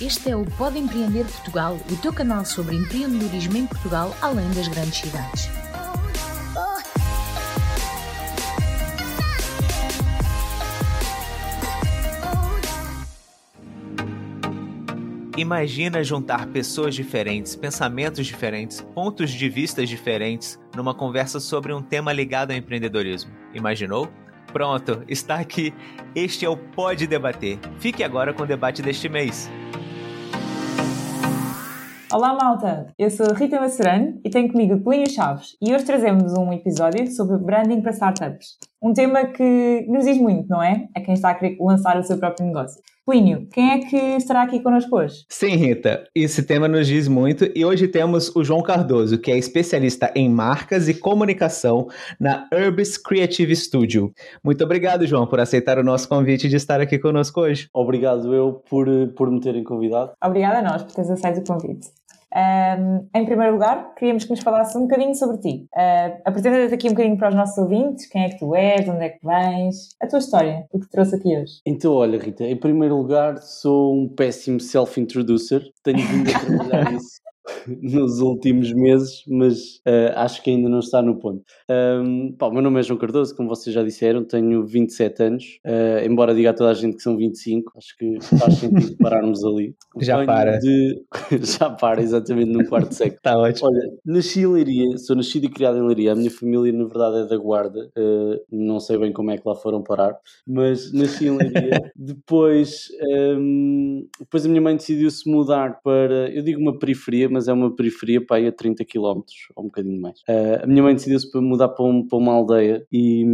Este é o Pode Empreender Portugal, o teu canal sobre empreendedorismo em Portugal, além das grandes cidades. Imagina juntar pessoas diferentes, pensamentos diferentes, pontos de vista diferentes numa conversa sobre um tema ligado ao empreendedorismo. Imaginou? Pronto, está aqui. Este é o Pode Debater. Fique agora com o debate deste mês. Olá malta, eu sou Rita Macerano e tenho comigo Plínio Chaves e hoje trazemos um episódio sobre branding para startups. Um tema que nos diz muito, não é? A quem está a querer lançar o seu próprio negócio. Plínio, quem é que estará aqui connosco hoje? Sim, Rita, esse tema nos diz muito e hoje temos o João Cardoso, que é especialista em marcas e comunicação na Herbis Creative Studio. Muito obrigado, João, por aceitar o nosso convite de estar aqui conosco hoje. Obrigado eu por, por me terem convidado. Obrigada a nós por teres aceito o convite. Um, em primeiro lugar, queríamos que nos falasse um bocadinho sobre ti. Uh, Apresenta-te aqui um bocadinho para os nossos ouvintes, quem é que tu és, de onde é que vens, a tua história, o que te trouxe aqui hoje. Então, olha, Rita, em primeiro lugar, sou um péssimo self-introducer, tenho vindo a trabalhar nisso nos últimos meses, mas uh, acho que ainda não está no ponto. Um, pá, o meu nome é João Cardoso, como vocês já disseram, tenho 27 anos, uh, embora diga a toda a gente que são 25, acho que faz sentido pararmos ali. Já Venho para. De... já para, exatamente, num quarto século. Está ótimo. Olha, nasci em Leiria, sou nascido e criado em Leiria, a minha família na verdade é da Guarda, uh, não sei bem como é que lá foram parar, mas nasci em Leiria. depois, um, depois a minha mãe decidiu-se mudar para, eu digo uma periferia, mas é uma periferia para aí a 30 km, ou um bocadinho mais. Uh, a minha mãe decidiu-se para mudar para, um, para, uma aldeia e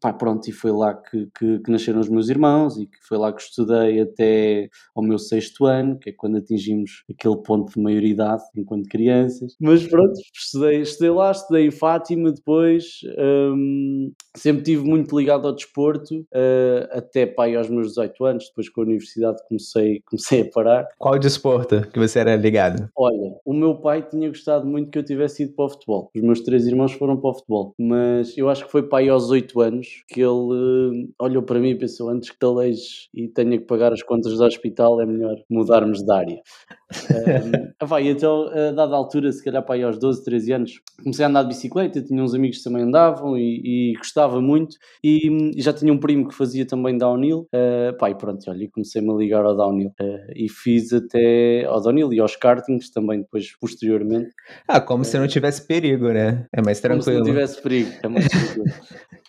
pá, pronto, e foi lá que, que, que, nasceram os meus irmãos e que foi lá que estudei até ao meu sexto ano, que é quando atingimos aquele ponto de maioridade enquanto crianças. Mas pronto, estudei, estudei lá, estudei em Fátima depois, um, sempre tive muito ligado ao desporto, uh, até pá, aos meus 18 anos, depois com a universidade comecei, comecei a parar. Qual desporto que você era ligado? Olha, o meu pai tinha gostado muito que eu tivesse ido para o futebol. Os meus três irmãos foram para o futebol, mas eu acho que foi pai aos 8 anos que ele uh, olhou para mim e pensou: antes que talejes e tenha que pagar as contas do hospital, é melhor mudarmos de área. um, vai, então, a dada altura, se calhar aí aos 12, 13 anos, comecei a andar de bicicleta. Tinha uns amigos que também andavam e, e gostava muito. E, e, já tinha um primo que fazia também downhill. Uh, e pronto, olha, comecei-me a ligar ao downhill. Uh, e fiz até ao downhill e aos kartings também, depois, posteriormente. Ah, como uh, se não tivesse perigo, né? É mais tranquilo. Como se não tivesse perigo, é mais tranquilo.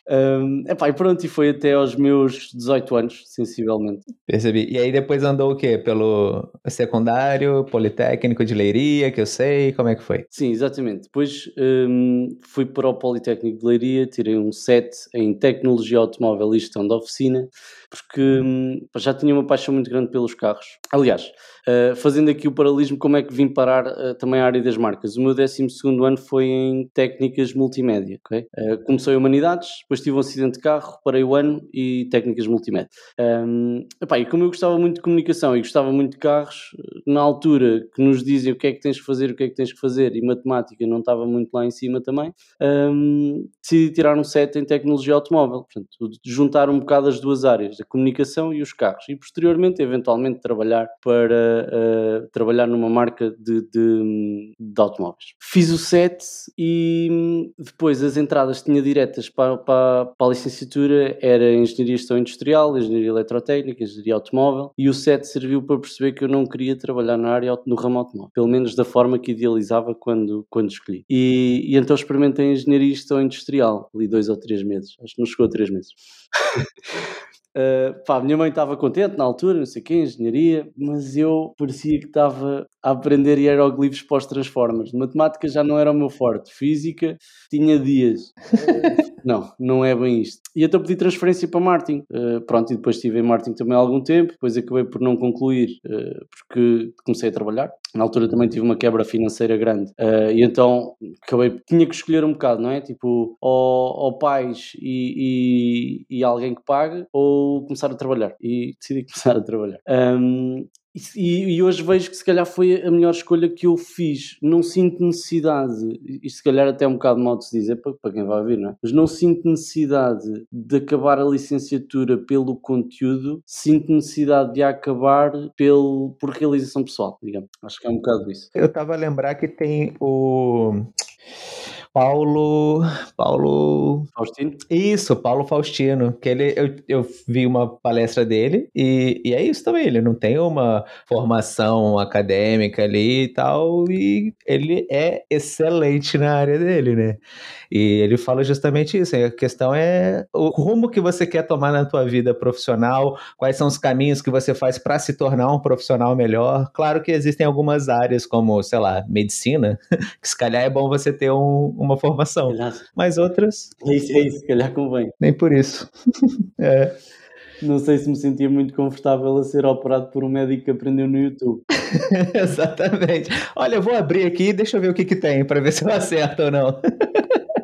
Um, epá, e pronto, e foi até aos meus 18 anos, sensivelmente. Percebi. E aí depois andou o quê? Pelo secundário, Politécnico de Leiria, que eu sei, como é que foi? Sim, exatamente. Depois um, fui para o Politécnico de Leiria, tirei um set em Tecnologia Automóvel e Gestão da Oficina, porque um, já tinha uma paixão muito grande pelos carros. Aliás, uh, fazendo aqui o paralelismo, como é que vim parar uh, também à área das marcas? O meu 12 ano foi em Técnicas Multimédia, ok? Uh, comecei Humanidades, depois depois tive um acidente de carro, parei o ano e técnicas multimédia. Um, epá, e como eu gostava muito de comunicação e gostava muito de carros, na altura que nos dizem o que é que tens que fazer, o que é que tens que fazer, e matemática não estava muito lá em cima também, um, decidi tirar um set em tecnologia automóvel. Portanto, juntar um bocado as duas áreas, a comunicação e os carros. E posteriormente, eventualmente, trabalhar para uh, trabalhar numa marca de, de, de automóveis. Fiz o set e depois as entradas tinha diretas para, para para, a licenciatura era Engenharia Gestão Industrial, Engenharia Eletrotécnica, Engenharia Automóvel e o SET serviu para perceber que eu não queria trabalhar na área no ramo automóvel, pelo menos da forma que idealizava quando, quando escolhi. E, e então experimentei Engenharia Gestão Industrial, ali dois ou três meses, acho que não chegou a três meses. Uh, pá, a minha mãe estava contente na altura, não sei o quê, engenharia, mas eu parecia que estava a aprender hieroglifos para os Transformers. Matemática já não era o meu forte, física tinha dias. Uh, não, não é bem isto. E então pedi transferência para marketing. Uh, pronto, e depois estive em marketing também há algum tempo, depois acabei por não concluir porque comecei a trabalhar. Na altura também tive uma quebra financeira grande e então acabei, tinha que escolher um bocado, não é? Tipo, ou, ou pais e, e, e alguém que pague, ou começar a trabalhar. E decidi começar a trabalhar. Um, E, e, hoje vejo que se calhar foi a melhor escolha que eu fiz. Não sinto necessidade, isto se calhar até é um bocado mal de se dizer para, para quem vai ouvir, não é? Mas não sinto necessidade de acabar a licenciatura pelo conteúdo, sinto necessidade de acabar pelo, por realização pessoal, digamos. Acho que é um bocado isso. Eu estava a lembrar que tem o. Paulo. Paulo. Faustino? Isso, Paulo Faustino. Que ele, eu, eu vi uma palestra dele e, e é isso também. Ele não tem uma formação acadêmica ali e tal, e ele é excelente na área dele, né? E ele fala justamente isso. A questão é o rumo que você quer tomar na tua vida profissional, quais são os caminhos que você faz para se tornar um profissional melhor. Claro que existem algumas áreas, como, sei lá, medicina, que se calhar é bom você ter um, uma formação. Mas outras. É isso, é isso, se calhar convém. Nem por isso. é. Não sei se me sentia muito confortável a ser operado por um médico que aprendeu no YouTube. Exatamente. Olha, eu vou abrir aqui e deixa eu ver o que, que tem para ver se eu acerto ou não.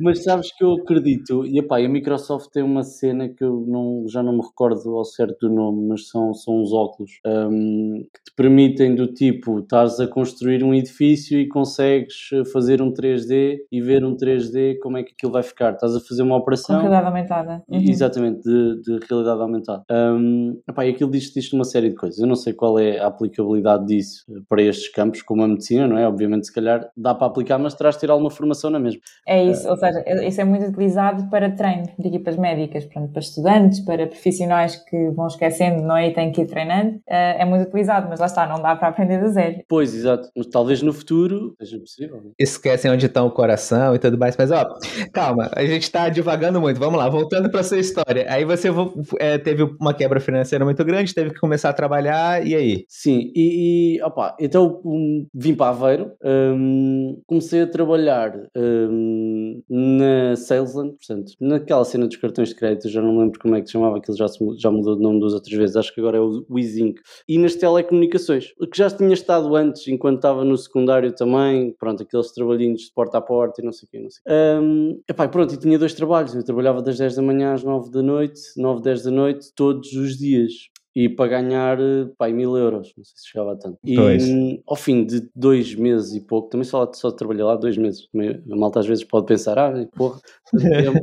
Mas sabes que eu acredito, e epá, a Microsoft tem uma cena que eu não, já não me recordo ao certo do nome, mas são, são uns óculos um, que te permitem do tipo, estás a construir um edifício e consegues fazer um 3D e ver um 3D como é que aquilo vai ficar. Estás a fazer uma operação. Com realidade aumentada. Uhum. Exatamente, de, de, realidade aumentada. Um, epá, e aquilo diz-te diz uma série de coisas. Eu não sei qual é a aplicabilidade disso para estes campos, como a medicina, não é? Obviamente, se calhar dá para aplicar, mas terás de ter alguma formação na mesma. É isso, ou seja, isso é muito utilizado para treino de equipas médicas, portanto, para estudantes, para profissionais que vão esquecendo, não é? E têm que ir treinando, eh, é muito utilizado, mas lá está, não dá para aprender do zero. Pois, exato, mas talvez no futuro seja possível. Né? Esquecem onde está o coração e tudo mais, mas ó, calma, a gente está divagando muito, vamos lá, voltando para sua história. Aí você é, teve uma quebra financeira muito grande, teve que começar a trabalhar, e aí? Sim, e, e opa, então um, vim para Aveiro, um, comecei a trabalhar um, na Salesland, portanto, naquela cena dos cartões de crédito, já não lembro como é que se chamava, aquilo já, já mudou de nome duas outras vezes, acho que agora é o Wizink, e nas telecomunicações, que já tinha estado antes, enquanto estava no secundário também, pronto, aqueles trabalhinhos de porta a porta e não sei o quê, não sei o quê. Um, pronto, e tinha dois trabalhos, eu trabalhava das 10 da manhã às 9 da noite, 9, 10 da noite, todos os dias e para ganhar pá, mil euros, não sei se chegava a tanto. E pois. ao fim de dois meses e pouco, também só, só trabalhei lá dois meses, a malta às vezes pode pensar, ah, porra, tempo.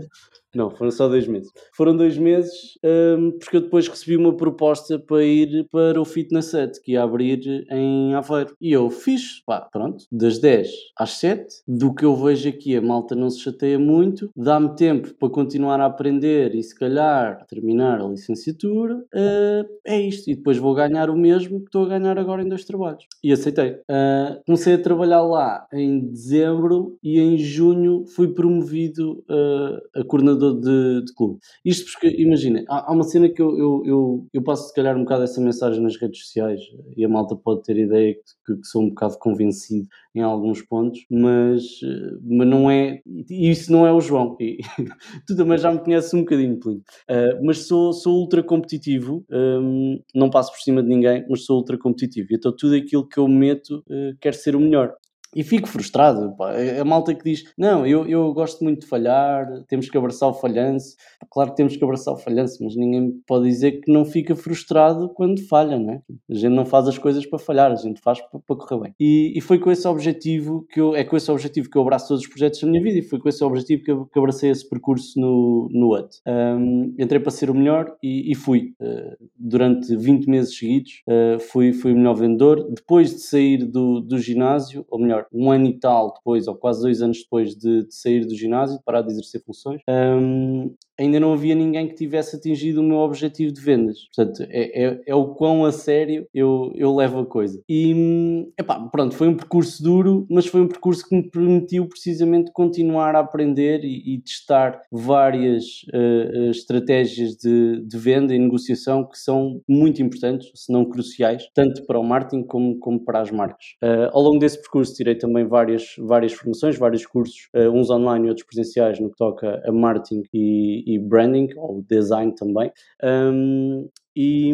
Não, foram só dois meses. Foram dois meses um, porque eu depois recebi uma proposta para ir para o Fitness Set, que ia abrir em Aveiro. E eu fiz, pá, pronto, das 10 às 7, do que eu vejo aqui, a malta não se chateia muito, dá-me tempo para continuar a aprender e se calhar terminar a licenciatura, uh, é isto. E depois vou ganhar o mesmo que estou a ganhar agora em dois trabalhos. E aceitei. Uh, comecei a trabalhar lá em dezembro e em junho fui promovido uh, a coordenador de, de clube. Isto porque, imagina, há, há, uma cena que eu, eu, eu, eu, passo se calhar um bocado essa mensagem nas redes sociais e a malta pode ter ideia que, que sou um bocado convencido em alguns pontos, mas, mas não é, e isso não é o João, e, tu também já me conheces um bocadinho, Plínio, uh, mas sou, sou ultra competitivo, um, não passo por cima de ninguém, mas sou ultra competitivo, então tudo aquilo que eu meto uh, quer ser o melhor. E fico frustrado. Pá. A malta que diz: Não, eu, eu gosto muito de falhar, temos que abraçar o falhanço. Claro que temos que abraçar o falhanço, mas ninguém pode dizer que não fica frustrado quando falha, não é? A gente não faz as coisas para falhar, a gente faz para, para correr bem. E, e, foi com esse objetivo que eu, é com esse objetivo que eu abraço todos os projetos da minha vida e foi com esse objetivo que que abracei esse percurso no, no UT. Um, entrei para ser o melhor e, e fui. Uh, durante 20 meses seguidos, uh, fui, fui o melhor vendedor. Depois de sair do, do ginásio, ou melhor, um ano e tal depois, ou quase dois anos depois de, de sair do ginásio, de parar de exercer funções, um, ainda não havia ninguém que tivesse atingido o meu objetivo de vendas. Portanto, é, é, é, o quão a sério eu, eu levo a coisa. E, epá, pronto, foi um percurso duro, mas foi um percurso que me permitiu precisamente continuar a aprender e, e testar várias uh, estratégias de, de venda e negociação que são muito importantes, se não cruciais, tanto para o marketing como, como para as marcas. Uh, ao longo desse percurso tirei também várias, várias formações, vários cursos, uh, uns online e outros presenciais no que toca a marketing e, e branding, ou design também. Um, e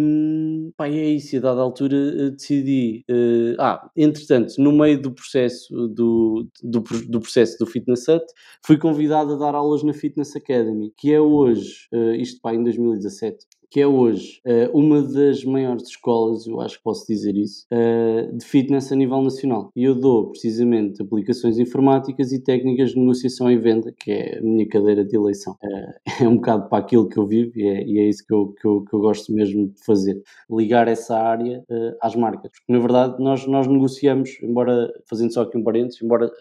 pá, é isso, a dada altura eh, decidi. Uh, ah, entretanto, no meio do processo do, do, do, processo do Fitness Hut, fui convidado a dar aulas na Fitness Academy, que é hoje, uh, isto pá, em 2017, que é hoje uh, uma das maiores escolas, eu acho que posso dizer isso, uh, de fitness a nível nacional. E eu dou precisamente aplicações informáticas e técnicas de negociação e venda, que é a minha cadeira de eleição. Uh, é um bocado para aquilo que eu vivo e é, e é isso que eu, que, eu, que eu gosto mesmo de fazer, ligar essa área às marcas. Porque na verdade nós, nós negociamos, embora, fazendo só aqui um parênteses, embora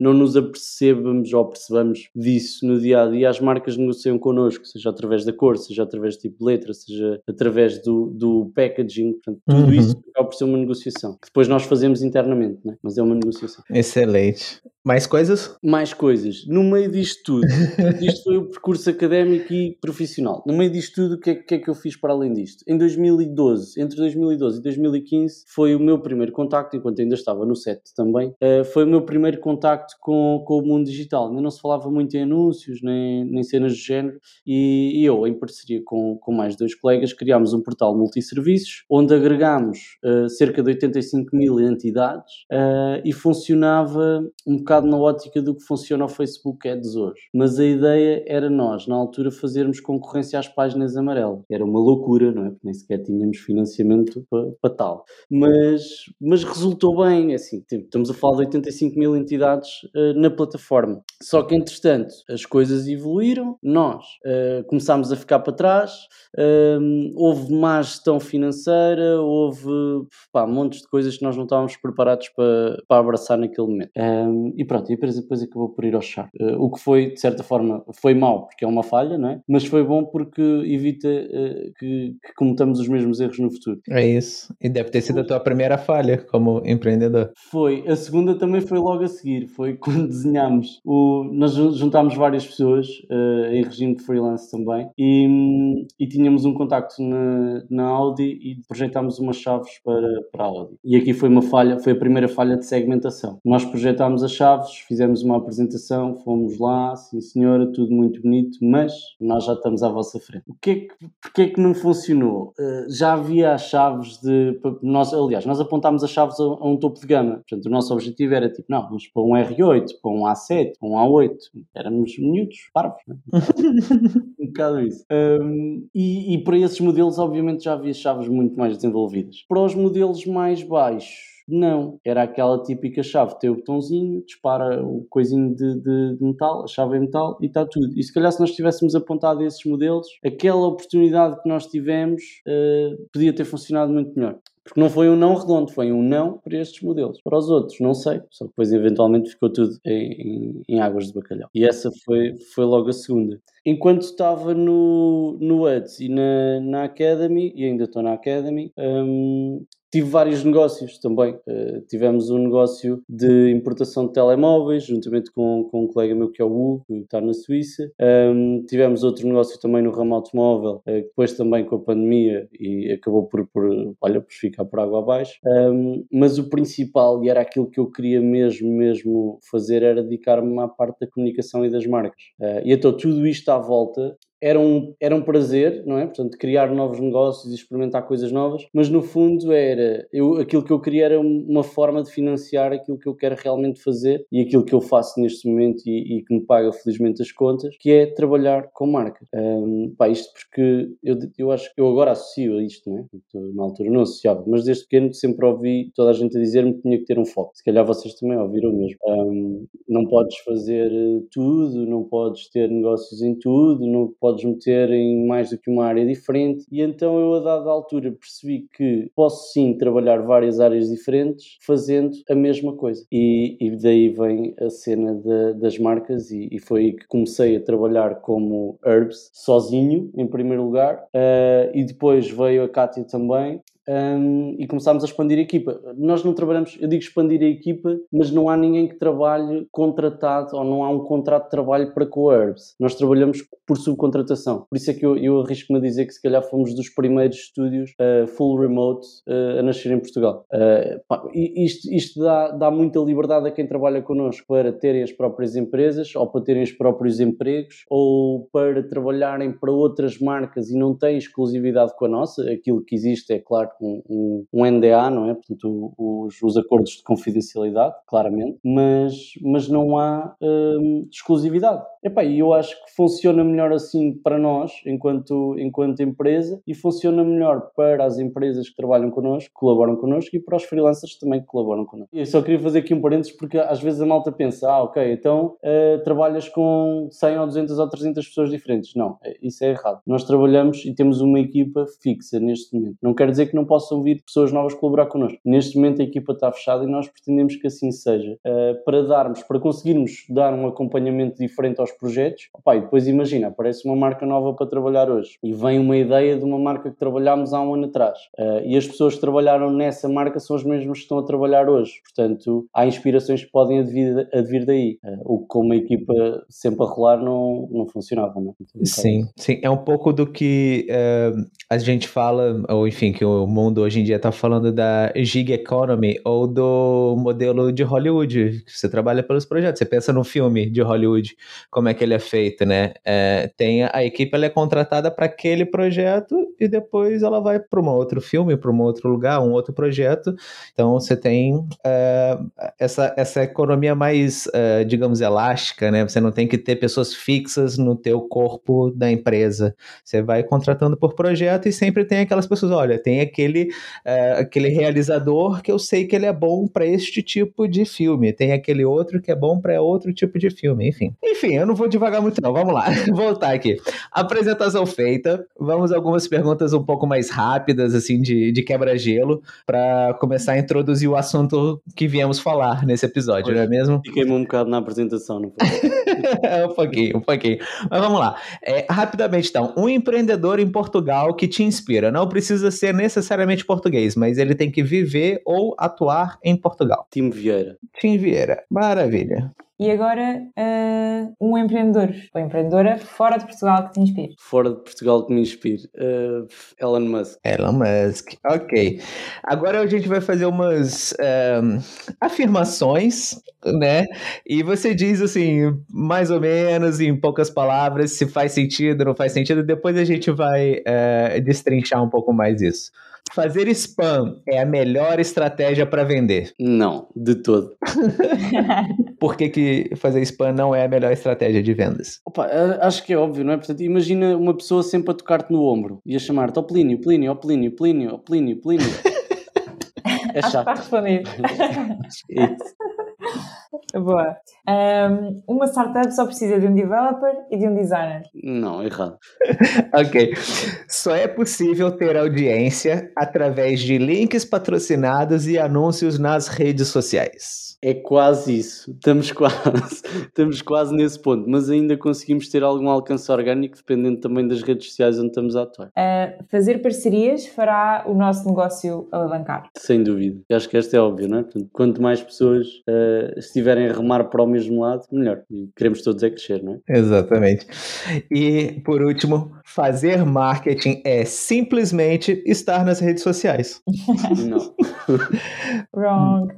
não nos apercebamos ou percebamos disso no dia a dia, as marcas negociam connosco, seja através da cor, seja através do tipo de letra, seja através do, do packaging, portanto, tudo uhum. isso acaba por ser uma negociação, que depois nós fazemos internamente, né? mas é uma negociação. Excelente. Mais coisas? Mais coisas. No meio disto tudo, isto foi o percurso académico e profissional. No meio disto tudo, o que, é, que é que eu fiz para além disto? Em 2012, entre 2012 e 2015, foi o meu primeiro contacto, enquanto ainda estava no set também, uh, foi o meu primeiro contacto com, com o mundo digital. Ainda não se falava muito em anúncios, nem, nem cenas do género, e, e eu, em parceria com, com mais dois colegas, criámos um portal multisserviços, onde agregámos uh, cerca de 85 mil entidades uh, e funcionava um bocado na ótica do que funciona o Facebook Ads hoje. Mas a ideia era nós, na altura, fazermos concorrência às páginas amarelas. Era uma loucura, não é? Porque nem sequer tínhamos financiamento para, para tal. Mas, mas resultou bem, é assim, tipo, estamos a falar de 85 mil entidades uh, na plataforma. Só que, entretanto, as coisas evoluíram, nós uh, começámos a ficar para trás, uh, houve má gestão financeira, houve pá, montes de coisas que nós não estávamos preparados para, para abraçar naquele momento. Um, e pronto, e a empresa depois acabou por ir ao chá. Uh, o que foi, de certa forma, foi mau, porque é uma falha, não é? Mas foi bom porque evita uh, que, que cometamos os mesmos erros no futuro. É isso. E deve ter sido a tua primeira falha como empreendedor. Foi. A segunda também foi logo a seguir. Foi quando desenhámos. O, nós juntámos várias pessoas uh, em regime de freelance também e, e tínhamos um contacto na, na Audi e projetámos umas chaves para, para a Audi. E aqui foi uma falha, foi a primeira falha de segmentação. Nós projetámos as chaves Chaves, fizemos uma apresentação, fomos lá, sim senhora, tudo muito bonito, mas nós já estamos à vossa frente. O que é que, porque é que não funcionou? Uh, já havia as chaves de. Nós, aliás, nós apontámos as chaves a, a, um topo de gama. Portanto, o nosso objetivo era tipo, não, vamos para um R8, para um A7, para um A8. Éramos miúdos, parvos, né? um bocado isso. Um, e, e para esses modelos, obviamente, já havia chaves muito mais desenvolvidas. Para os modelos mais baixos, não, era aquela típica chave, tem o botãozinho, dispara o coisinho de, de, de metal, a chave em metal e está tudo. E se calhar se nós tivéssemos apontado esses modelos, aquela oportunidade que nós tivemos uh, podia ter funcionado muito melhor. Porque não foi um não redondo, foi um não para estes modelos. Para os outros, não sei, só que depois eventualmente ficou tudo em, em, em águas de bacalhau. E essa foi, foi logo a segunda. Enquanto estava no, no Ads e na, na Academy, e ainda estou na Academy, um, Tive vários negócios também. Uh, tivemos um negócio de importação de telemóveis, juntamente com, com um colega meu que é o Hugo, que está na Suíça. Um, tivemos outro negócio também no ramo automóvel, uh, depois também com a pandemia e acabou por, por, olha, por ficar por água abaixo. Um, mas o principal, e era aquilo que eu queria mesmo, mesmo fazer, era dedicar-me à parte da comunicação e das marcas. Uh, e então tudo isto à volta era um, era um prazer, não é? Portanto, criar novos negócios e experimentar coisas novas, mas no fundo era, eu, aquilo que eu queria era uma forma de financiar aquilo que eu quero realmente fazer e aquilo que eu faço neste momento e, e que me paga felizmente as contas, que é trabalhar com marca. Um, pá, isto porque eu, eu acho que eu agora associo a isto, não é? Na altura não associava, mas desde pequeno sempre ouvi toda a gente a dizer-me que tinha que ter um foco. Se calhar vocês também ouviram mesmo. Um, não podes fazer eh, tudo, não podes ter negócios em tudo, não podes podes meter em mais do que uma área diferente. E então eu, a dada altura, percebi que posso sim trabalhar várias áreas diferentes fazendo a mesma coisa. E, e daí vem a cena de, das marcas, e, e, foi aí que comecei a trabalhar como Herbs sozinho, em primeiro lugar, uh, e depois veio a Kátia também, um, e começámos a expandir a equipa. Nós não trabalhamos, eu digo expandir a equipa, mas não há ninguém que trabalhe contratado ou não há um contrato de trabalho para com a Herbs. Nós trabalhamos por subcontratação. Por isso é que eu, eu arrisco-me a dizer que se calhar fomos dos primeiros estúdios uh, full remote uh, a nascer em Portugal. Uh, pá, isto isto dá, dá muita liberdade a quem trabalha connosco para terem as próprias empresas ou para terem os próprios empregos ou para trabalharem para outras marcas e não têm exclusividade com a nossa. Aquilo que existe é, claro, um, um, NDA, não é? Portanto, os, os acordos de confidencialidade, claramente, mas, mas não há hum, exclusividade. Epá, e eu acho que funciona melhor assim para nós, enquanto, enquanto empresa, e funciona melhor para as empresas que trabalham connosco, colaboram connosco, e para os freelancers também que colaboram connosco. Eu só queria fazer aqui um parênteses, porque às vezes a malta pensa, ah, ok, então uh, trabalhas com 100 ou 200 ou 300 pessoas diferentes. Não, é, isso é errado. Nós trabalhamos e temos uma equipa fixa neste momento. Não quer dizer que não possam vir pessoas novas colaborar connosco. Neste momento a equipa está fechada e nós pretendemos que assim seja. Uh, para darmos, para conseguirmos dar um acompanhamento diferente aos projetos, opa, e depois imagina, aparece uma marca nova para trabalhar hoje e vem uma ideia de uma marca que trabalhámos há um ano atrás. Uh, e as pessoas que trabalharam nessa marca são as mesmas que estão a trabalhar hoje. Portanto, há inspirações que podem advir, advir daí. Uh, o que com uma equipa sempre a rolar não, não funcionava, não é? Sim, sim. É um pouco do que a gente fala, ou enfim, que o mundo hoje em dia está falando da gig economy ou do modelo de Hollywood. Você trabalha pelos projetos. Você pensa no filme de Hollywood, como é que ele é feito, né? É, tem a, a equipe ela é contratada para aquele projeto e depois ela vai para um outro filme, para um outro lugar, um outro projeto. Então você tem é, essa, essa economia mais, é, digamos, elástica, né? Você não tem que ter pessoas fixas no teu corpo da empresa. Você vai contratando por projeto e sempre tem aquelas pessoas, olha, tem aquele, é, aquele realizador que eu sei que ele é bom para este tipo de filme, tem aquele outro que é bom para outro tipo de filme, enfim. Enfim, eu não vou devagar muito não, vamos lá, voltar aqui. Apresentação feita, vamos a algumas perguntas um pouco mais rápidas, assim, de, de quebra-gelo, para começar a introduzir o assunto que viemos falar nesse episódio, não é mesmo? Fiquei-me um bocado na apresentação, não foi? um pouquinho, um pouquinho. Mas vamos lá. É, rapidamente, então, um empreendedor em Portugal que te inspira. Não precisa ser necessariamente português, mas ele tem que viver ou atuar em Portugal. Tim Vieira. Tim Vieira. Maravilha. E agora, uh, um empreendedor ou empreendedora fora de Portugal que te inspire. Fora de Portugal que me inspire. Uh, Elon Musk. Elon Musk, ok. Agora a gente vai fazer umas uh, afirmações, né? E você diz assim, mais ou menos, em poucas palavras, se faz sentido, não faz sentido. Depois a gente vai destrinchar um pouco mais isso. Fazer spam é a melhor estratégia para vender? Não, de todo. Por que, que fazer spam não é a melhor estratégia de vendas? Opa, acho que é óbvio, não é? Portanto, imagina uma pessoa sempre a tocar-te no ombro e a chamar-te ó Plínio, Plínio, ó Plínio, Plínio, ó Plínio, Plínio. É chato. Está respondido. é isso. Boa. Um, uma startup só precisa de um developer e de um designer. Não, errado. ok. Só é possível ter audiência através de links patrocinados e anúncios nas redes sociais. É quase isso. Estamos quase, estamos quase nesse ponto, mas ainda conseguimos ter algum alcance orgânico, dependendo também das redes sociais onde estamos a atuar. Uh, fazer parcerias fará o nosso negócio alavancar. Sem dúvida. Acho que esta é óbvio, não é? Portanto, quanto mais pessoas uh, estiverem a remar para o mesmo lado, melhor. E queremos todos é crescer, não é? Exatamente. E, por último, fazer marketing é simplesmente estar nas redes sociais. não. Wrong.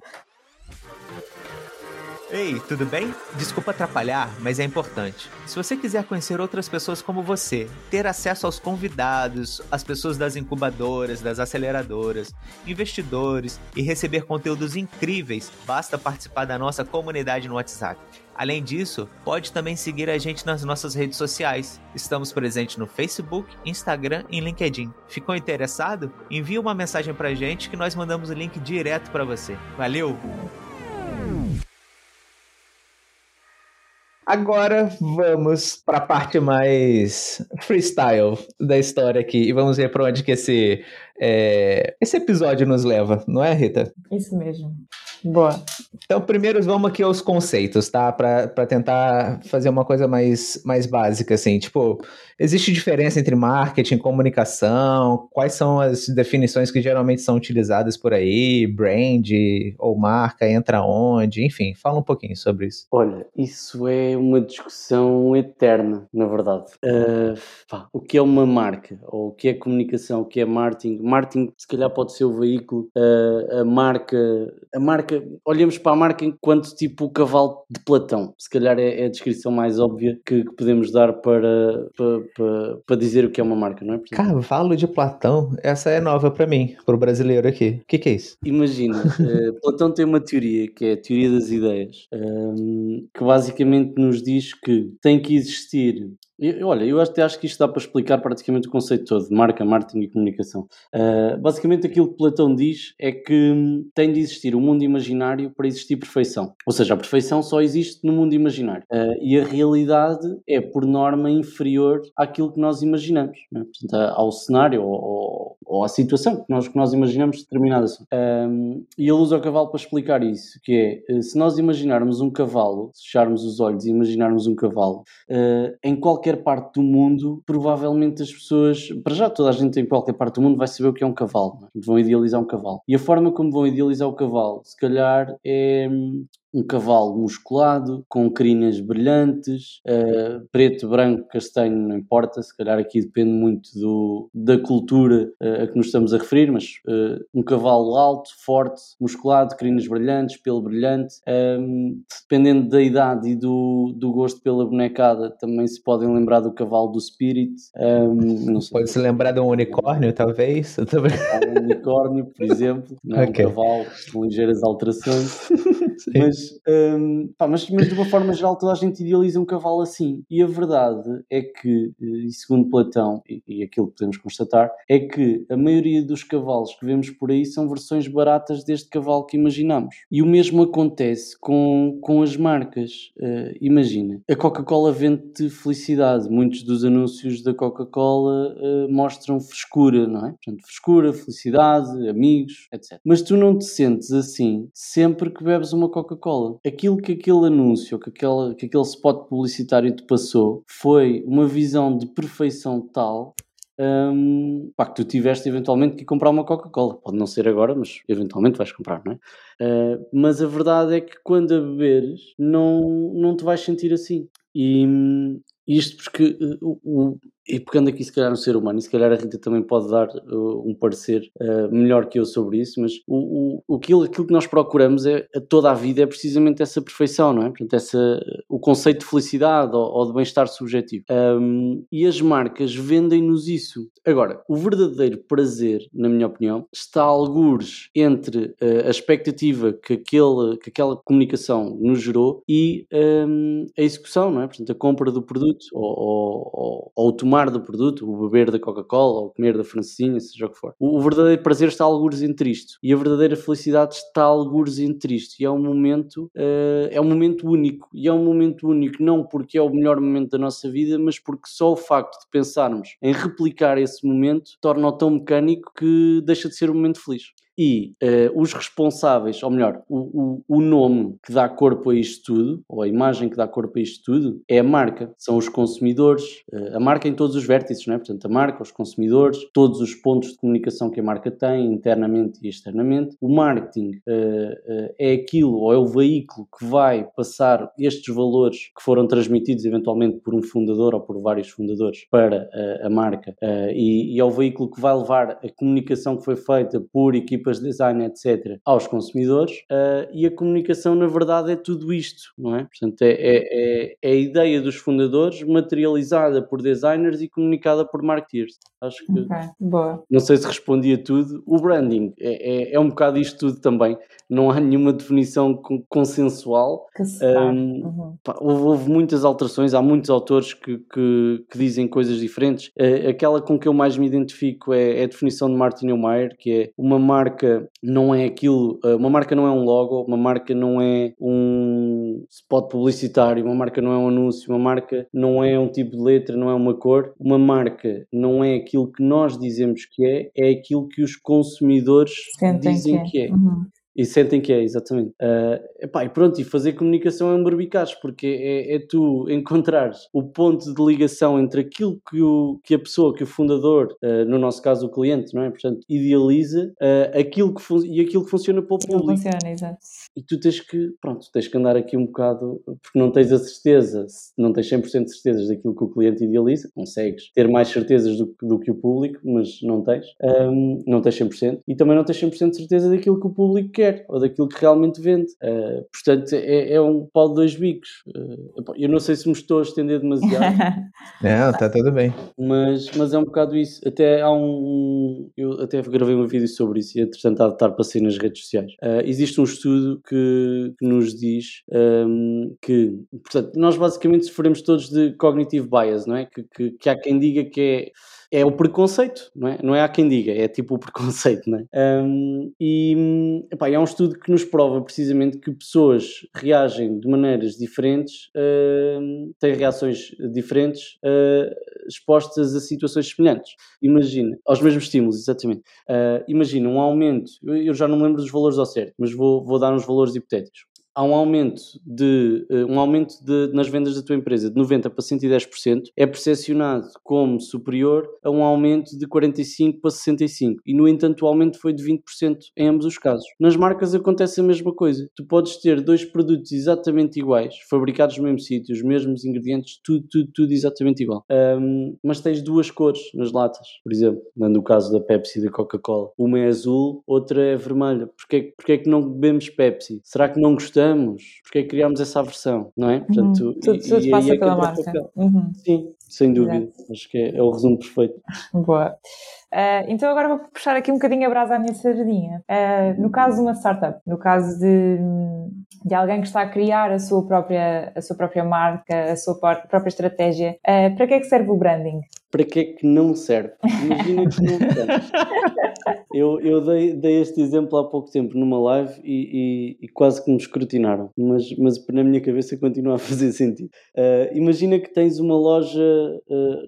Ei, tudo bem? Desculpa atrapalhar, mas é importante. Se você quiser conhecer outras pessoas como você, ter acesso aos convidados, às pessoas das incubadoras, das aceleradoras, investidores e receber conteúdos incríveis, basta participar da nossa comunidade no WhatsApp. Além disso, pode também seguir a gente nas nossas redes sociais. Estamos presentes no Facebook, Instagram e LinkedIn. Ficou interessado? Envie uma mensagem pra gente que nós mandamos o link direto para você. Valeu! Agora vamos para a parte mais freestyle da história aqui e vamos ver para onde que esse, é, esse episódio nos leva, não é, Rita? Isso mesmo. Boa. Então, primeiro vamos aqui aos conceitos, tá? Para tentar fazer uma coisa mais, mais básica, assim. Tipo, existe diferença entre marketing e comunicação? Quais são as definições que geralmente são utilizadas por aí? Brand ou marca entra onde? Enfim, fala um pouquinho sobre isso. Olha, isso é uma discussão eterna, na verdade. Uh, pá, o que é uma marca? Ou o que é comunicação? O que é marketing? marketing se calhar pode ser o veículo, uh, a marca, a marca, olhamos para a marca enquanto tipo o cavalo de Platão, se calhar é, é a descrição mais óbvia que, que podemos dar para, para, para, para, dizer o que é uma marca, não é? Portanto, cavalo de Platão, essa é nova para mim, para o brasileiro aqui. O que, que, é isso? Imagina, uh, Platão tem uma teoria que é a teoria das ideias, um, ehm, que basicamente nos diz que tem que existir eu, olha, eu até acho que isto dá para explicar praticamente o conceito todo de marca, marketing e comunicação. Uh, basicamente, aquilo que Platão diz é que hum, tem de existir um mundo imaginário para existir perfeição. Ou seja, a perfeição só existe no mundo imaginário. Uh, e a realidade é, por norma, inferior àquilo que nós imaginamos. Né? Portanto, ao cenário ou, ou, à situação que nós, que nós imaginamos determinada. Um, e ele usa o cavalo para explicar isso, que é, se nós imaginarmos um cavalo, fecharmos os olhos e imaginarmos um cavalo, uh, em qualquer qualquer parte do mundo, provavelmente as pessoas, para já toda a gente em qualquer parte do mundo vai saber o que é um cavalo, é? vão idealizar um cavalo. E a forma como vão idealizar o cavalo, se calhar é um cavalo musculado, com crinas brilhantes, uh, preto, branco, castanho, não importa, se calhar aqui depende muito do, da cultura uh, a que nos estamos a referir, mas uh, um cavalo alto, forte, musculado, crinas brilhantes, pelo brilhante, um, ehm, dependendo da idade e do, do gosto pela bonecada, também se podem lembrar do cavalo do Spirit. Um, ehm, Pode se lembrar de um unicórnio, talvez? Um unicórnio, por exemplo, não okay. um cavalo com ligeiras alterações. mas, um, pá, mas, mas, de uma forma geral toda a gente idealiza um cavalo assim. E a verdade é que, eh, e segundo Platão, e, e aquilo que podemos constatar, é que a maioria dos cavalos que vemos por aí são versões baratas deste cavalo que imaginamos. E o mesmo acontece com, com as marcas. Uh, imagina, a Coca-Cola vende felicidade. Muitos dos anúncios da Coca-Cola uh, mostram frescura, não é? Portanto, frescura, felicidade, amigos, etc. Mas tu não te sentes assim sempre que bebes uma Coca-Cola. Aquilo que aquele anúncio, que aquele, que aquele spot publicitário te passou, foi uma visão de perfeição tal um, pá, que tu tiveste eventualmente que comprar uma Coca-Cola. Pode não ser agora, mas eventualmente vais comprar, não é? Uh, mas a verdade é que quando a beberes, não, não te vais sentir assim. E isto porque uh, o, e pegando aqui se calhar no ser humano, e se calhar a Rita também pode dar uh, um parecer uh, melhor que eu sobre isso, mas o, o, aquilo, aquilo que nós procuramos é, a toda a vida é precisamente essa perfeição, não é? Portanto, essa, o conceito de felicidade ou, ou de bem-estar subjetivo. Um, e as marcas vendem-nos isso. Agora, o verdadeiro prazer, na minha opinião, está algures entre uh, a expectativa que, aquele, que aquela comunicação nos gerou e um, a execução, não é? Portanto, a compra do produto ou, ou, ou, ou o tomar do produto, o beber da Coca-Cola ou comer da francesinha, seja o que for. O, o verdadeiro prazer está algures entre isto. E a verdadeira felicidade está algures entre isto. E é um momento, uh, é um momento único. E é um momento único não porque é o melhor momento da nossa vida, mas porque só o facto de pensarmos em replicar esse momento torna-o tão mecânico que deixa de ser um momento feliz e uh, os responsáveis, ou melhor, o, o, o, nome que dá corpo a isto tudo, ou a imagem que dá corpo a isto tudo, é a marca, são os consumidores, uh, a marca em todos os vértices, não é? portanto, a marca, os consumidores, todos os pontos de comunicação que a marca tem, internamente e externamente. O marketing uh, é aquilo, ou é o veículo que vai passar estes valores que foram transmitidos eventualmente por um fundador ou por vários fundadores para a marca, e, e é o veículo que vai levar a comunicação que foi feita por equipas de design, etc., aos consumidores, uh, e a comunicação, na verdade, é tudo isto, não é? Portanto, é, é, é, é a ideia dos fundadores materializada por designers e comunicada por marketeers. Acho que. Okay. Boa. Não sei se respondi a tudo. O branding é, é, é um bocado isto tudo também. Não há nenhuma definição consensual. Que se um, uhum. pá, houve, houve, muitas alterações, há muitos autores que, que, que dizem coisas diferentes. Uh, aquela com que eu mais me identifico é, é a definição de Martin Neumeyer, que é uma marca marca não é aquilo, eh, uma marca não é um logo, uma marca não é um spot publicitário, uma marca não é um anúncio, uma marca não é um tipo de letra, não é uma cor, uma marca não é aquilo que nós dizemos que é, é aquilo que os consumidores Sentem dizem que é. Que é. Uhum. E sentem que é, exatamente. Uh, epá, e pronto, e fazer comunicação é um barbicaz, porque é, é, tu encontrares o ponto de ligação entre aquilo que, o, que a pessoa, que o fundador, uh, no nosso caso o cliente, não é? Portanto, idealiza uh, aquilo que e aquilo que funciona para o público. Funciona, exato. E tu tens que, pronto, tens que andar aqui um bocado, porque não tens a certeza, não tens 100% de certezas daquilo que o cliente idealiza, consegues ter mais certezas do, do que o público, mas não tens, um, não tens 100%, e também não tens 100% de certeza daquilo que o público quer quer ou daquilo que realmente vende. Uh, portanto, é, é, um pau de dois bicos. Uh, eu não sei se me estou a estender demasiado. não, está tudo bem. Mas, mas é um bocado isso. Até há um. Eu até gravei um vídeo sobre isso e entretanto há de estar para sair nas redes sociais. Uh, existe um estudo que, que nos diz um, que, portanto, nós basicamente sofremos todos de cognitive bias, não é? Que, que, que há quem diga que é é o preconceito, não é? Não é há quem diga, é tipo o preconceito, não é? Um, e epá, é um estudo que nos prova precisamente que pessoas reagem de maneiras diferentes, uh, têm reações diferentes uh, expostas a situações semelhantes. Imagina, aos mesmos estímulos, exatamente. Uh, imagina um aumento, eu já não me lembro dos valores ao certo, mas vou, vou dar uns valores hipotéticos há um aumento, de, uh, um aumento de, nas vendas da tua empresa de 90% para 110%, é percepcionado como superior a um aumento de 45% para 65%. E, no entanto, o aumento foi de 20% em ambos os casos. Nas marcas acontece a mesma coisa. Tu podes ter dois produtos exatamente iguais, fabricados no mesmo sítio, os mesmos ingredientes, tudo, tudo, tudo exatamente igual. Um, mas tens duas cores nas latas, por exemplo, no caso da Pepsi e da Coca-Cola. Uma é azul, outra é vermelha. Porquê, porquê é que não bebemos Pepsi? Será que não gostamos? Gostamos, porque é que criámos essa aversão, não é? Portanto, uhum. Tudo, tudo e, passa e pela marca. Uhum. Sim, sem dúvida. Exato. Acho que é, é, o resumo perfeito. Boa. Uh, então agora vou puxar aqui um bocadinho a brasa à minha sardinha. Uh, no caso de uma startup, no caso de, de alguém que está a criar a sua própria, a sua própria marca, a sua própria estratégia, uh, para que é que serve o branding? Para que é que não serve? Imagina que não serve. eu eu dei, dei este exemplo há pouco tempo numa live e, e, e, quase que me escrutinaram, mas, mas na minha cabeça continua a fazer sentido. imagina que tens uma loja,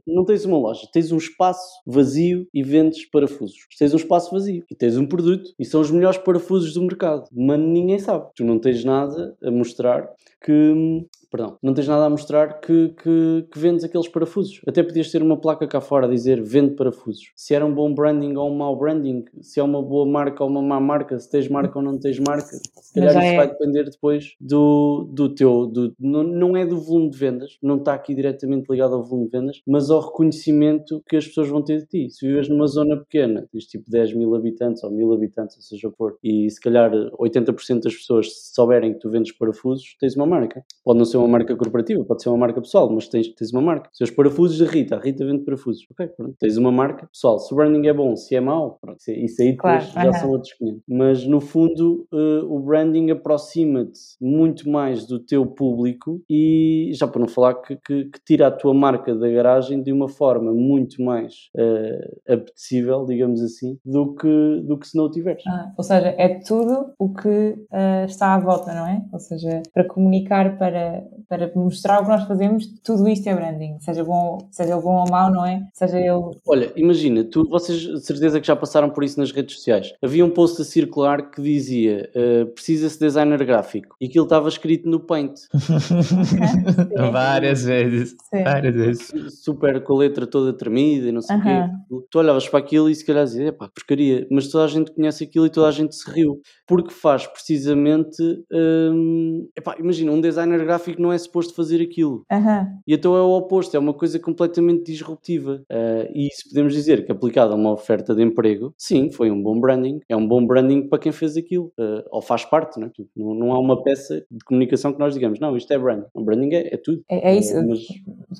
não tens uma loja, tens um espaço vazio e vendes parafusos. Tens um espaço vazio e tens um produto e são os melhores parafusos do mercado, mas ninguém sabe. Tu não tens nada a mostrar que perdão, não tens nada a mostrar que, que, que, vendes aqueles parafusos. Até podias ter uma placa cá fora a dizer vende parafusos. Se era um bom branding ou um mau branding, se é uma boa marca ou uma má marca, se tens marca ou não tens marca, se calhar isso é... vai depender depois do, do teu. Do, não, não é do volume de vendas, não está aqui diretamente ligado ao volume de vendas, mas ao reconhecimento que as pessoas vão ter de ti. Se vives numa zona pequena, tens tipo 10 mil habitantes ou mil habitantes, ou seja o for, e se calhar 80% das pessoas souberem que tu vendes parafusos, tens uma marca. Pode não ser uma uma marca corporativa, pode ser uma marca pessoal, mas tens, tens uma marca. Seus parafusos da Rita, a Rita vende parafusos. Ok, pronto. Tens uma marca pessoal. Se o branding é bom, se é mau, pronto. Isso aí depois claro, já são outros 500. Mas no fundo, uh, o branding aproxima-te muito mais do teu público e já para não falar que, que, que, tira a tua marca da garagem de uma forma muito mais uh, apetecível, digamos assim, do que, do que se não o tiveres. Ah, ou seja, é tudo o que uh, está à volta, não é? Ou seja, para comunicar para para mostrar o que nós fazemos, tudo isto é branding, seja bom, seja bom ou mau, não é? Seja ele. Olha, imagina, tu, vocês de certeza que já passaram por isso nas redes sociais. Havia um post a circular que dizia uh, precisa-se designer gráfico e aquilo estava escrito no Paint. várias vezes. Sim. Várias vezes. Super com a letra toda tremida e não sei o uh -huh. quê. Tu olhavas para aquilo e se calhar dizia, pá, porcaria, mas toda a gente conhece aquilo e toda a gente se riu. Porque faz precisamente. Um, epá, imagina, um designer gráfico não é suposto fazer aquilo. Uhum. E então é o oposto, é uma coisa completamente disruptiva. Uh, e se podemos dizer que aplicado a uma oferta de emprego, sim, foi um bom branding. É um bom branding para quem fez aquilo. Uh, ou faz parte, não, é? não, não há uma peça de comunicação que nós digamos, não, isto é branding. O branding é, é tudo. É, é isso. Mas...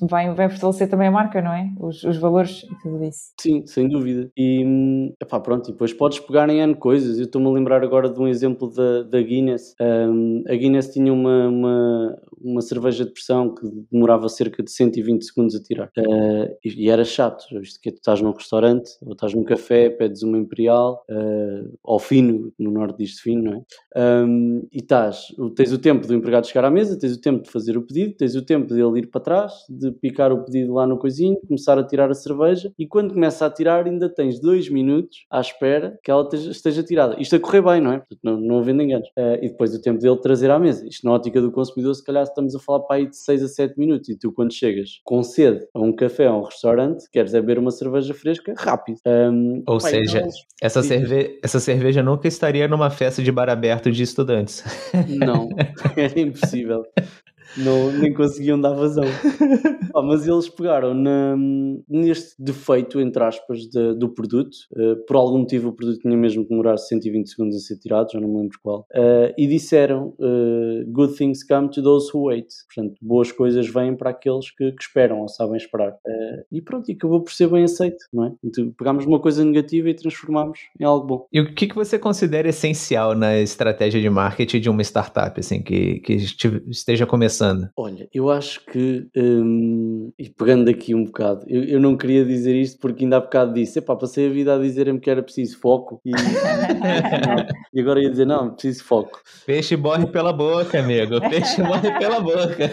Vai, vai fortalecer também a marca, não é? Os, os valores e tudo isso. Sim, sem dúvida. E epá, pronto, e depois podes pegar em N coisas. Eu estou-me a lembrar agora de um exemplo da, da Guinness. Um, a Guinness tinha uma, uma uma cerveja de pressão que demorava cerca de 120 segundos a tirar. Uh, e, e, era chato, visto que tu estás num restaurante ou estás num café, pedes uma imperial, uh, ao fino, no norte diz fino, não é? Um, e estás, tens o tempo do empregado chegar à mesa, tens o tempo de fazer o pedido, tens o tempo dele ir para trás, de picar o pedido lá no coisinho, começar a tirar a cerveja e quando começa a tirar ainda tens dois minutos à espera que ela esteja, esteja tirada. Isto a correr bem, não é? Não, não havendo enganos. Uh, e depois o tempo dele trazer à mesa. Isto na ótica do consumidor, se calhar estamos a falar para aí de 6 a 7 minutos e tu quando chegas com sede a um café, a um restaurante, queres é beber uma cerveja fresca, rápido. Um, Ou pai, seja, então, essa, cerve essa cerveja nunca estaria numa festa de bar aberto de estudantes. Não, é impossível não, nem conseguiam dar vazão. ah, mas eles pegaram na, neste defeito, entre aspas, de, do produto. Uh, por algum motivo o produto tinha mesmo que demorar 120 segundos a ser tirado, já não me lembro qual. Uh, e disseram: uh, Good things come to those who wait. Portanto, boas coisas vêm para aqueles que, que esperam ou sabem esperar. e pronto, e acabou por ser bem aceito, não é? Então, pegámos uma coisa negativa e transformámos em algo bom. E o que, que você considera essencial na estratégia de marketing de uma startup, assim, que, que esteja começando? Começando? Olha, eu acho que, hum, e pegando aqui um bocado, eu, eu, não queria dizer isto porque ainda há bocado disse, epá, passei a vida a dizer-me que era preciso foco e, e agora ia dizer, não, preciso foco. Peixe morre pela boca, amigo, peixe morre pela boca.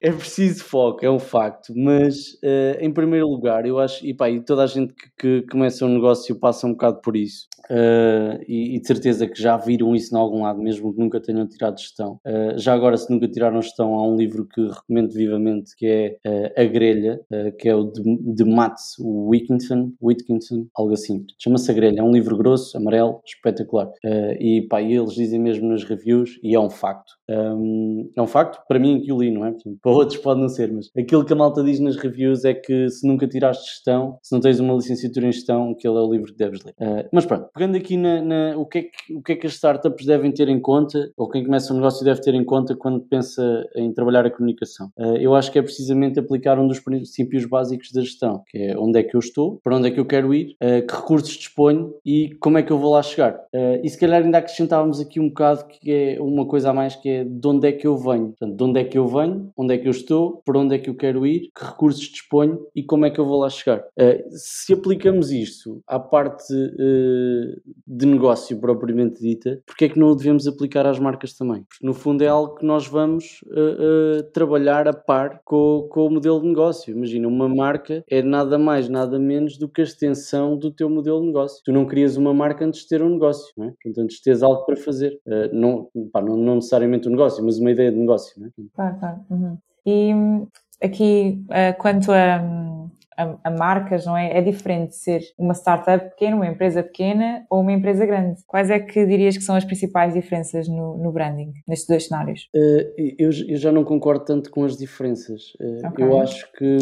é preciso foco, é um facto, mas uh, em primeiro lugar, eu acho, e pá, e toda a gente que, que começa um negócio passa um bocado por isso, uh, e, e, de certeza que já viram isso em algum lado, mesmo que nunca tenham tirado gestão. Uh, já agora, se nunca tiraram gestão, há um livro que recomendo vivamente que é A Grelha, que é o de, de Mats Wilkinson, Wilkinson, algo assim. Chama-se A Grelha, é um livro grosso, amarelo, espetacular. e pá, eles dizem mesmo nas reviews, e é um facto. Um, é um facto, para mim, que o li, não é? Para outros pode não ser, mas aquilo que a malta diz nas reviews é que se nunca tiraste gestão, se não tens uma licenciatura em gestão, aquele é o livro que deves ler. Uh, mas pronto, pegando aqui na, na, o, que é que, o que é que as startups devem ter em conta, ou quem começa um negócio deve ter em conta quando pensa em trabalhar a comunicação. Uh, eu acho que é precisamente aplicar um dos princípios básicos da gestão, que é onde é que eu estou, para onde é que eu quero ir, uh, que recursos disponho e como é que eu vou lá chegar. e se calhar ainda acrescentávamos aqui um bocado que é uma coisa a mais que é de onde é que eu venho. Portanto, de onde é que eu venho, onde é que eu estou, para onde é que eu quero ir, que recursos disponho e como é que eu vou lá chegar. Se aplicamos isto à parte de negócio propriamente dita, porque é que não o devemos aplicar às marcas também? Porque no fundo é algo que nós vamos uh, trabalhar a par com, com o modelo de negócio. Imagina, uma marca é nada mais, nada menos do que a extensão do teu modelo de negócio. Tu não crias uma marca antes de ter um negócio, não é? Portanto, antes de teres algo para fazer. não, pá, não, não necessariamente um negócio, mas uma ideia de negócio, não é? Claro, claro. Uhum. E aqui, uh, quanto a, a, a, marcas, não é? É diferente ser uma startup pequena, uma empresa pequena ou uma empresa grande. Quais é que dirias que são as principais diferenças no, no branding, nestes dois cenários? Uh, eu, eu, já não concordo tanto com as diferenças. Uh, okay. Eu acho que,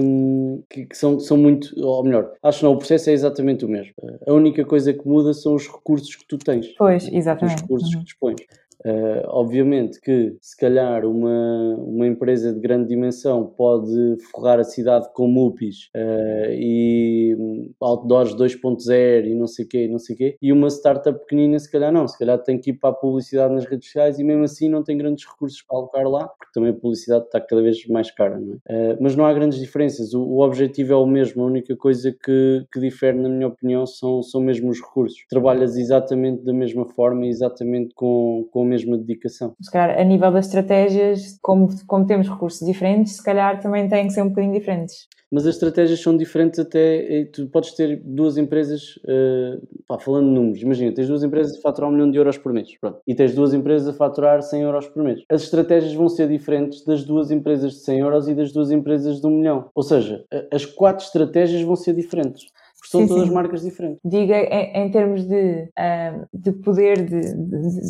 que, que, são, são muito, ou melhor, acho que não, o processo é exatamente o mesmo. a única coisa que muda são os recursos que tu tens. Pois, exatamente. Os recursos uhum. que dispões. Uh, obviamente que, se calhar, uma, uma empresa de grande dimensão pode forrar a cidade com MUPIs uh, e outdoors 2.0 e não sei o quê, não sei quê, e uma startup pequenina, se calhar não, se calhar tem que ir para a publicidade nas redes sociais e mesmo assim não tem grandes recursos para alocar lá, porque também a publicidade está cada vez mais cara, não é? Uh, mas não há grandes diferenças, o, o, objetivo é o mesmo, a única coisa que, que difere, na minha opinião, são, são mesmo os recursos. Trabalhas exatamente da mesma forma, exatamente com, com mesma dedicação. Se calhar, a nível das estratégias, como, como temos recursos diferentes, se calhar também têm que ser um bocadinho diferentes. Mas as estratégias são diferentes até. Tu podes ter duas empresas, uh, pá, falando de números, imagina, tens duas empresas a faturar um milhão de euros por mês, pronto, e tens duas empresas a faturar 100 euros por mês. As estratégias vão ser diferentes das duas empresas de 100 euros e das duas empresas de um milhão. Ou seja, as quatro estratégias vão ser diferentes são sim, todas sim. marcas diferentes. Diga em, em termos de, uh, de poder de,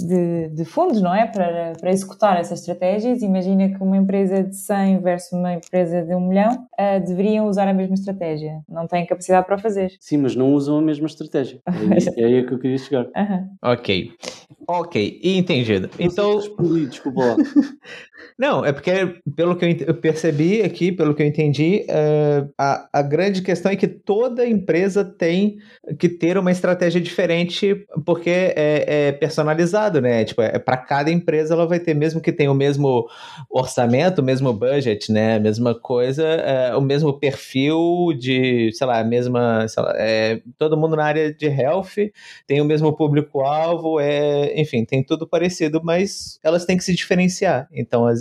de, de, fundos, não é? Para, para executar essas estratégias, imagina que uma empresa de 100 versus uma empresa de 1 milhão uh, deveriam usar a mesma estratégia. Não têm capacidade para fazer. Sim, mas não usam a mesma estratégia. É, é aí que eu queria chegar. Uhum. Ok. Ok, entendido. Então. Desculpa lá. Não, é porque, pelo que eu percebi aqui, pelo que eu entendi, uh, a, a grande questão é que toda empresa tem que ter uma estratégia diferente, porque é, é personalizado, né? Tipo, é, para cada empresa ela vai ter, mesmo que tenha o mesmo orçamento, o mesmo budget, né? A mesma coisa, é, o mesmo perfil de, sei lá, a mesma. Lá, é, todo mundo na área de health tem o mesmo público-alvo, é, enfim, tem tudo parecido, mas elas têm que se diferenciar. Então, as,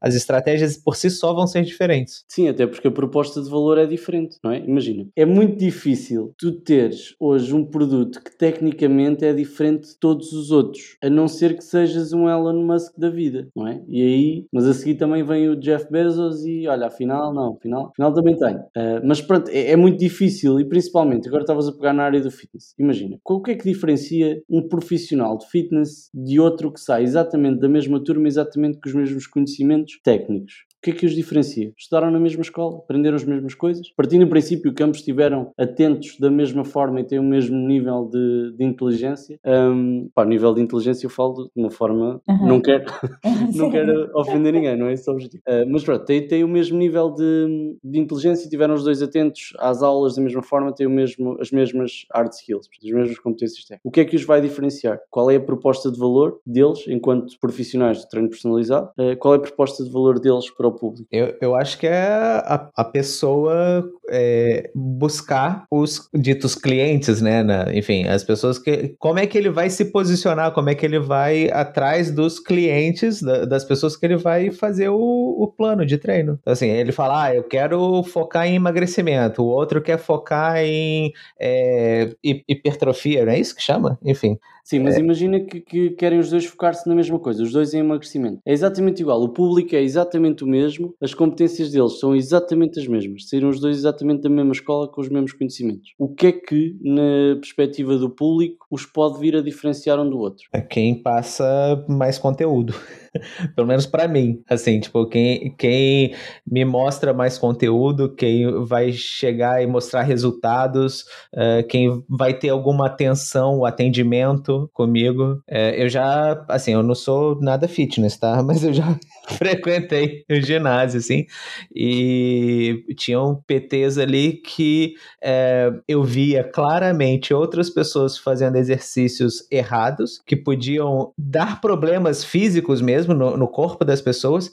as estratégias por si só vão ser diferentes. Sim, até porque a proposta de valor é diferente, não é? Imagina, é muito difícil tu teres hoje um produto que tecnicamente é diferente de todos os outros, a não ser que sejas um Elon Musk da vida, não é? E aí, mas a seguir também vem o Jeff Bezos e olha, afinal, não, afinal, afinal também tenho. Uh, mas pronto, é, é, muito difícil e principalmente, agora estavas a pegar na área do fitness. Imagina, o que é que diferencia um profissional de fitness de outro que sai exatamente da mesma turma, exatamente com os mesmos conhecimentos técnicos? O que é que os diferencia? Estudaram na mesma escola, aprenderam as mesmas coisas, partindo do princípio que ambos estiveram atentos da mesma forma e têm o mesmo nível de, de inteligência. Um, pá, nível de inteligência eu falo de uma forma, uhum. não quero, não quero ofender ninguém, não é esse o objetivo. Uh, mas pronto, têm, têm o mesmo nível de, de inteligência e tiveram os dois atentos às aulas da mesma forma, têm o mesmo, as mesmas hard skills, as mesmas competências técnicas. O que é que os vai diferenciar? Qual é a proposta de valor deles enquanto profissionais de treino personalizado? Uh, qual é a proposta de valor deles para o público? Eu, eu acho que é a, a pessoa é, buscar os ditos clientes, né? Na, enfim, as pessoas que. Como é que ele vai se posicionar? Como é que ele vai atrás dos clientes, da, das pessoas que ele vai fazer o, o plano de treino? Então, assim, ele fala, ah, eu quero focar em emagrecimento, o outro quer focar em é, hipertrofia, não é isso que chama? Enfim. Sim, mas é. imagina que, que, querem os dois focar-se na mesma coisa, os dois em emagrecimento. É exatamente igual, o público é exatamente o mesmo, as competências deles são exatamente as mesmas, saíram os dois exatamente da mesma escola com os mesmos conhecimentos. O que é que, na perspectiva do público, os pode vir a diferenciar um do outro? É quem passa mais conteúdo. Pelo menos para mim, assim, tipo, quem, quem me mostra mais conteúdo, quem vai chegar e mostrar resultados, uh, quem vai ter alguma atenção, atendimento comigo. Uh, eu já, assim, eu não sou nada fitness, tá? Mas eu já frequentei o ginásio, assim, e tinham PTs ali que uh, eu via claramente outras pessoas fazendo exercícios errados, que podiam dar problemas físicos mesmo mesmo no, no corpo das pessoas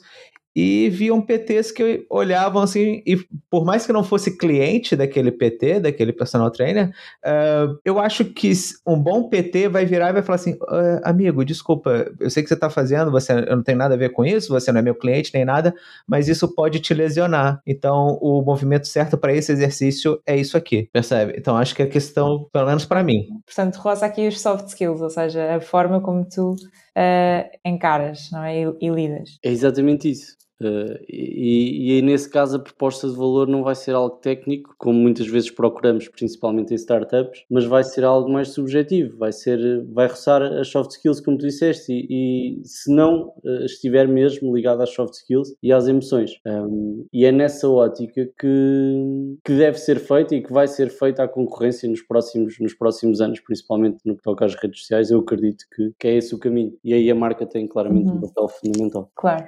e viam PTs que olhavam assim, e por mais que não fosse cliente daquele PT, daquele personal trainer, uh, eu acho que um bom PT vai virar e vai falar assim: uh, amigo, desculpa, eu sei que você está fazendo, você eu não tem nada a ver com isso, você não é meu cliente nem nada, mas isso pode te lesionar. Então, o movimento certo para esse exercício é isso aqui, percebe? Então, acho que a questão, pelo menos para mim. Portanto, roça aqui os soft skills, ou seja, a forma como tu uh, encaras não é? e, e lidas. É exatamente isso. Uh, e, e nesse caso a proposta de valor não vai ser algo técnico, como muitas vezes procuramos, principalmente em startups, mas vai ser algo mais subjetivo, vai ser, vai roçar as soft skills, como tu disseste, e, e se não uh, estiver mesmo ligado às soft skills e às emoções. Um, e é nessa ótica que, que deve ser feita e que vai ser feita a concorrência nos próximos, nos próximos anos, principalmente no que toca às redes sociais. Eu acredito que, que é esse o caminho. E aí a marca tem claramente uhum. um papel fundamental. Claro.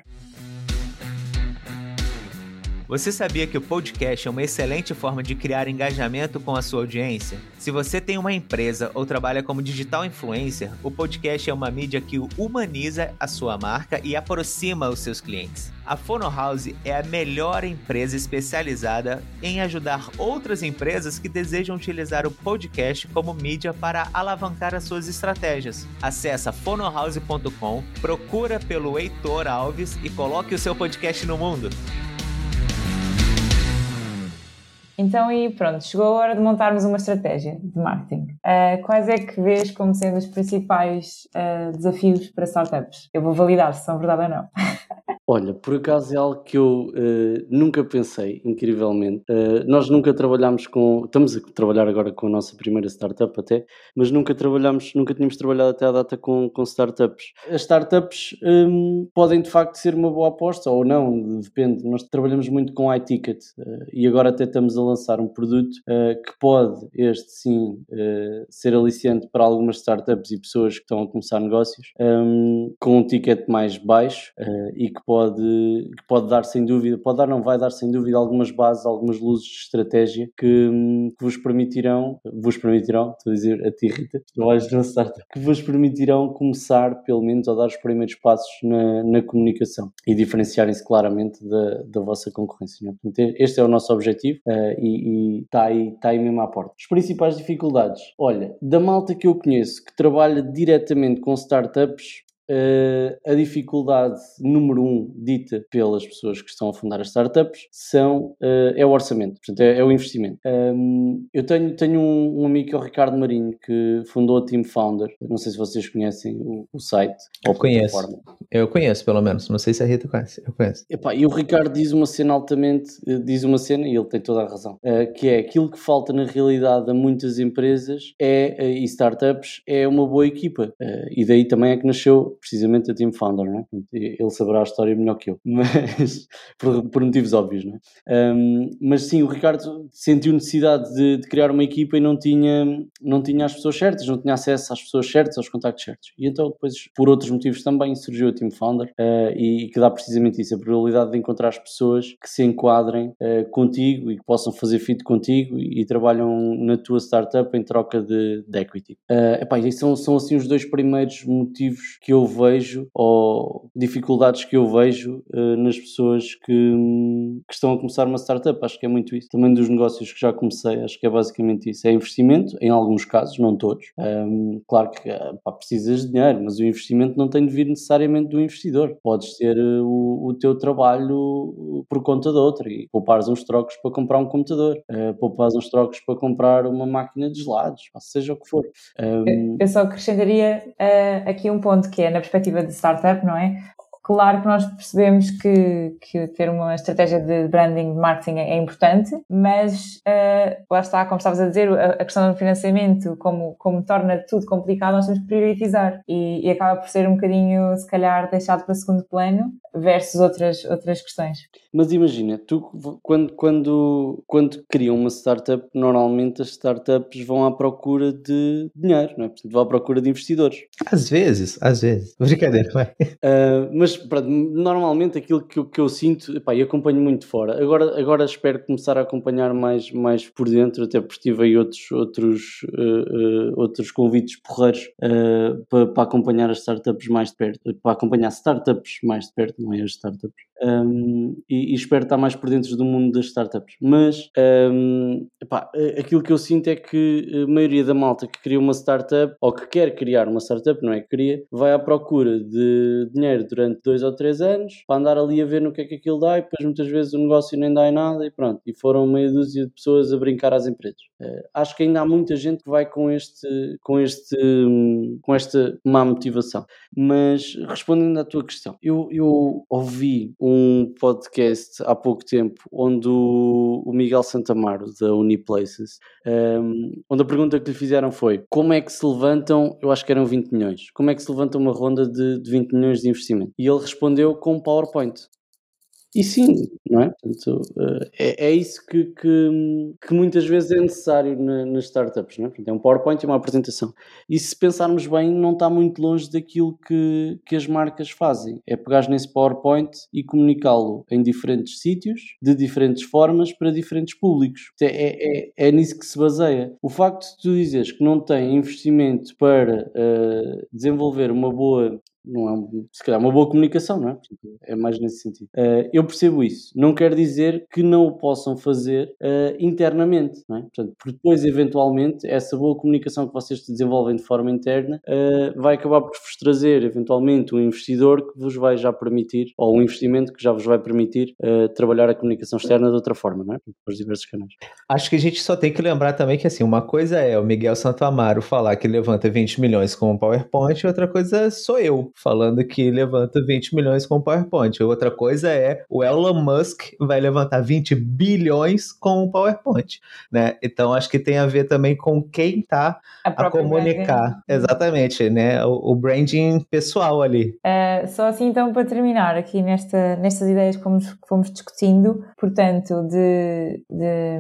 Você sabia que o podcast é uma excelente forma de criar engajamento com a sua audiência? Se você tem uma empresa ou trabalha como digital influencer, o podcast é uma mídia que humaniza a sua marca e aproxima os seus clientes. A Fono House é a melhor empresa especializada em ajudar outras empresas que desejam utilizar o podcast como mídia para alavancar as suas estratégias. Acesse fonohouse.com, procura pelo Heitor Alves e coloque o seu podcast no mundo. Então, e pronto, chegou a hora de montarmos uma estratégia de marketing. Uh, quais é que vês como sendo os principais uh, desafios para startups? Eu vou validar se são verdade ou não. Olha, por acaso é algo que eu uh, nunca pensei, incrivelmente. Uh, nós nunca trabalhámos com. Estamos a trabalhar agora com a nossa primeira startup até, mas nunca trabalhámos, nunca tínhamos trabalhado até à data com, com startups. As startups um, podem de facto ser uma boa aposta ou não, depende. Nós trabalhamos muito com iTicket uh, e agora até estamos a lançar um produto que pode, este sim, ser aliciante para algumas startups e pessoas que estão a começar negócios, um, com um ticket mais baixo e que pode pode, que pode dar sem dúvida, pode dar, não vai dar sem dúvida algumas bases, algumas luzes de estratégia que, que vos permitirão, vos permitirão, estou a dizer a ti Rita, que vos permitirão começar pelo menos a dar os primeiros passos na, na comunicação e diferenciarem-se claramente da, da vossa concorrência. É? Este é o nosso objetivo uh, e está aí, tá aí mesmo à porta. As principais dificuldades, olha, da malta que eu conheço que trabalha diretamente com startups, Uh, a dificuldade número um dita pelas pessoas que estão a fundar as startups são, uh, é o orçamento, portanto, é, é o investimento. Um, eu tenho, tenho um, um, amigo que é o Ricardo Marinho, que fundou a Team Founder. Não sei se vocês conhecem o, o site. Eu conheço. Eu conheço, pelo menos. Não sei se a Rita conhece. Eu conheço. Epá, e o Ricardo diz uma cena altamente, eh, diz uma cena, e ele tem toda a razão, uh, que é aquilo que falta na realidade a muitas empresas é, e startups é uma boa equipa. e daí também é que nasceu precisamente a Team Founder, não é? ele saberá a história melhor que eu, mas por, por motivos óbvios, não é? Um, mas sim, o Ricardo sentiu necessidade de, de, criar uma equipa e não tinha, não tinha as pessoas certas, não tinha acesso às pessoas certas, aos contactos certos. E então depois, por outros motivos também, surgiu a Team Founder uh, e, e, que dá precisamente isso, a probabilidade de encontrar as pessoas que se enquadrem uh, contigo e que possam fazer fit contigo e, e, trabalham na tua startup em troca de, de equity. Uh, epá, são, são assim os dois primeiros motivos que eu vejo ou dificuldades que eu vejo uh, nas pessoas que, que, estão a começar uma startup. Acho que é muito isso. Também dos negócios que já comecei, acho que é basicamente isso. É investimento, em alguns casos, não todos. Um, claro que pá, precisas de dinheiro, mas o investimento não tem de vir necessariamente do investidor. Podes ter uh, o, o, teu trabalho por conta de outra e poupares uns trocos para comprar um computador, uh, poupares uns trocos para comprar uma máquina de gelados, seja o que for. Um, eu só acrescentaria uh, aqui um ponto que é na perspectiva de startup, não é? Claro que nós percebemos que, que ter uma estratégia de branding, de marketing é importante, mas uh, lá está, como estavas a dizer, a, a, questão do financiamento, como, como torna tudo complicado, nós temos que priorizar e, e acaba por ser um bocadinho, se calhar, deixado para segundo plano versus outras, outras questões. Mas imagina, tu quando, quando, quando criam uma startup, normalmente as startups vão à procura de dinheiro, não é? Portanto, vão à procura de investidores. Às vezes, às vezes. Brincadeira, vai. Uh, mas pronto, normalmente aquilo que eu, que eu sinto, epá, e acompanho muito fora. Agora, agora espero começar a acompanhar mais, mais por dentro, até porque tive aí outros, outros, uh, uh, outros convites porreiros para, para acompanhar as startups mais de perto, para acompanhar startups mais de perto, não é as startups um, e, e, espero estar mais por dentro do mundo das startups. Mas um, epá, aquilo que eu sinto é que a maioria da malta que cria uma startup ou que quer criar uma startup, não é que cria, vai à procura de dinheiro durante dois ou três anos para andar ali a ver no que é que aquilo dá e depois muitas vezes o negócio nem dá em nada e pronto. E foram meia dúzia de pessoas a brincar às empresas. Uh, acho que ainda há muita gente que vai com este, com este, com esta má motivação. Mas respondendo à tua questão, eu, eu ouvi um podcast há pouco tempo onde o, o Miguel Santamaro, da Uniplaces, um, onde a pergunta que lhe fizeram foi como é que se levantam, eu acho que eram 20 milhões, como é que se levanta uma ronda de, de 20 milhões de investimento? E ele respondeu com PowerPoint. E sim, não é? Portanto, eh, é, é isso que, que, que, muitas vezes é necessário na, nas startups, não é? Portanto, é um PowerPoint e uma apresentação. E se pensarmos bem, não está muito longe daquilo que, que as marcas fazem. É pegar nesse PowerPoint e comunicá-lo em diferentes sítios, de diferentes formas, para diferentes públicos. É, é, é nisso que se baseia. O facto de tu dizeres que não tem investimento para uh, desenvolver uma boa não é, se calhar, uma boa comunicação, não é? É mais nesse sentido. Uh, eu percebo isso. Não quer dizer que não o possam fazer uh, internamente, não é? Portanto, depois, eventualmente, essa boa comunicação que vocês desenvolvem de forma interna uh, vai acabar por vos trazer, eventualmente, um investidor que vos vai já permitir, ou um investimento que já vos vai permitir trabalhar a comunicação externa de outra forma, não é? Por diversos canais. Acho que a gente só tem que lembrar também que, assim, uma coisa é o Miguel Santo Amaro falar que levanta 20 milhões com um PowerPoint, outra coisa sou eu falando que levanta 20 milhões com o PowerPoint. Outra coisa é o Elon Musk vai levantar 20 bilhões com o PowerPoint, né? Então acho que tem a ver também com quem tá a, a comunicar. Branding. Exatamente, né? O, o, branding pessoal ali. Uh, só assim então para terminar aqui nesta, nestas ideias que fomos, que fomos discutindo, portanto, de, de,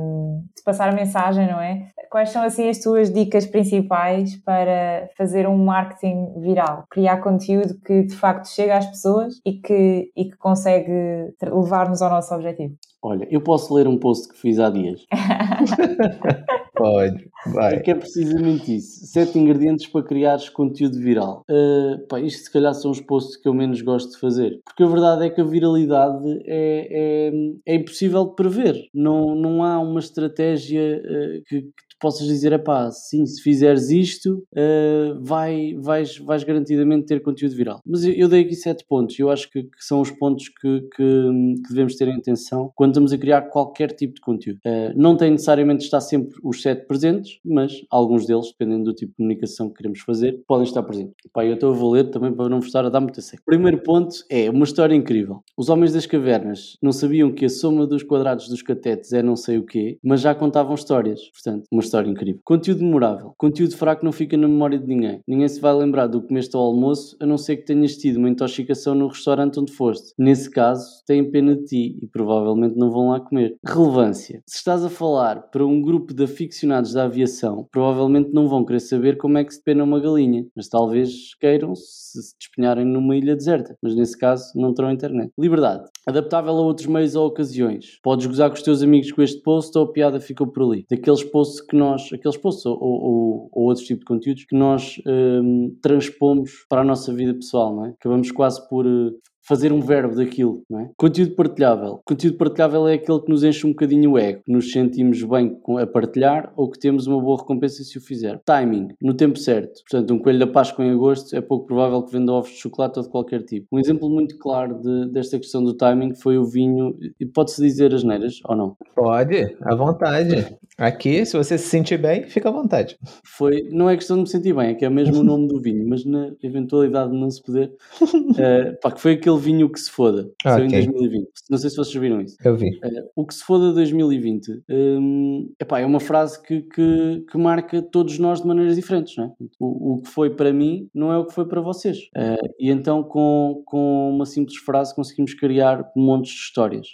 de passar a mensagem, não é? Quais são assim as tuas dicas principais para fazer um marketing viral? Criar conteúdo que de facto chega às pessoas e que, e que consegue levar-nos ao nosso objetivo. Olha, eu posso ler um post que fiz há dias. Pode, vai. É que é precisamente isso. Sete ingredientes para criares conteúdo viral. Uh, pá, isto se calhar são os posts que eu menos gosto de fazer. Porque a verdade é que a viralidade é, é, é impossível de prever. Não, não há uma estratégia uh, que, que possas dizer, pá, sim, se fizeres isto, uh, vai, vais, vais garantidamente ter conteúdo viral. Mas eu, eu dei aqui sete pontos. Eu acho que, que são os pontos que, que, que, devemos ter em atenção quando estamos a criar qualquer tipo de conteúdo. não tem necessariamente de estar sempre os sete presentes, mas alguns deles, dependendo do tipo de comunicação que queremos fazer, podem estar presentes. Pá, eu estou a ler também para não vos estar a dar muita seca. Primeiro ponto é uma história incrível. Os homens das cavernas não sabiam que a soma dos quadrados dos catetes é não sei o quê, mas já contavam histórias. Portanto, uma história incrível. Conteúdo memorável. Conteúdo fraco não fica na memória de ninguém. Ninguém se vai lembrar do que comeste ao almoço, a não ser que tenhas tido uma intoxicação no restaurante onde foste. Nesse caso, têm pena de ti e provavelmente não vão lá comer. Relevância. Se estás a falar para um grupo de aficionados aficionados da aviação provavelmente não vão querer saber como é que se pena uma galinha, mas talvez queiram se se despenharem numa ilha deserta, mas nesse caso não terão internet. Liberdade. Adaptável a outros meios ou ocasiões. Podes gozar com os teus amigos com este post ou a piada ficou por ali. Daqueles posts que nós, aqueles posts ou, ou, ou outros tipos de conteúdos que nós hum, transpomos para a nossa vida pessoal, não é? Acabamos quase por uh, fazer um verbo daquilo, não é? Conteúdo partilhável. Conteúdo partilhável é aquele que nos enche um bocadinho o ego, que nos sentimos bem a partilhar ou que temos uma boa recompensa se o fizer. Timing, no tempo certo. Portanto, um coelho da Páscoa em agosto é pouco provável que venda ovos de chocolate ou de qualquer tipo. Um exemplo muito claro de, desta questão do timing foi o vinho, e pode-se dizer as neiras ou não? Pode, à vontade. Aqui, se você se sentir bem, fica à vontade. Foi, não é questão de me sentir bem, é que é mesmo o nome do vinho, mas na eventualidade de não se poder, uh, pá, que foi aquele vinho que se foda, que okay. saiu em 2020. Não sei se vocês viram isso. Eu vi. Uh, o que se foda 2020 um, epá, é uma frase que, que, que, marca todos nós de maneiras diferentes, não é? O, o, que foi para mim não é o que foi para vocês. Uh, e então, com, com uma simples frase, conseguimos criar montes de histórias.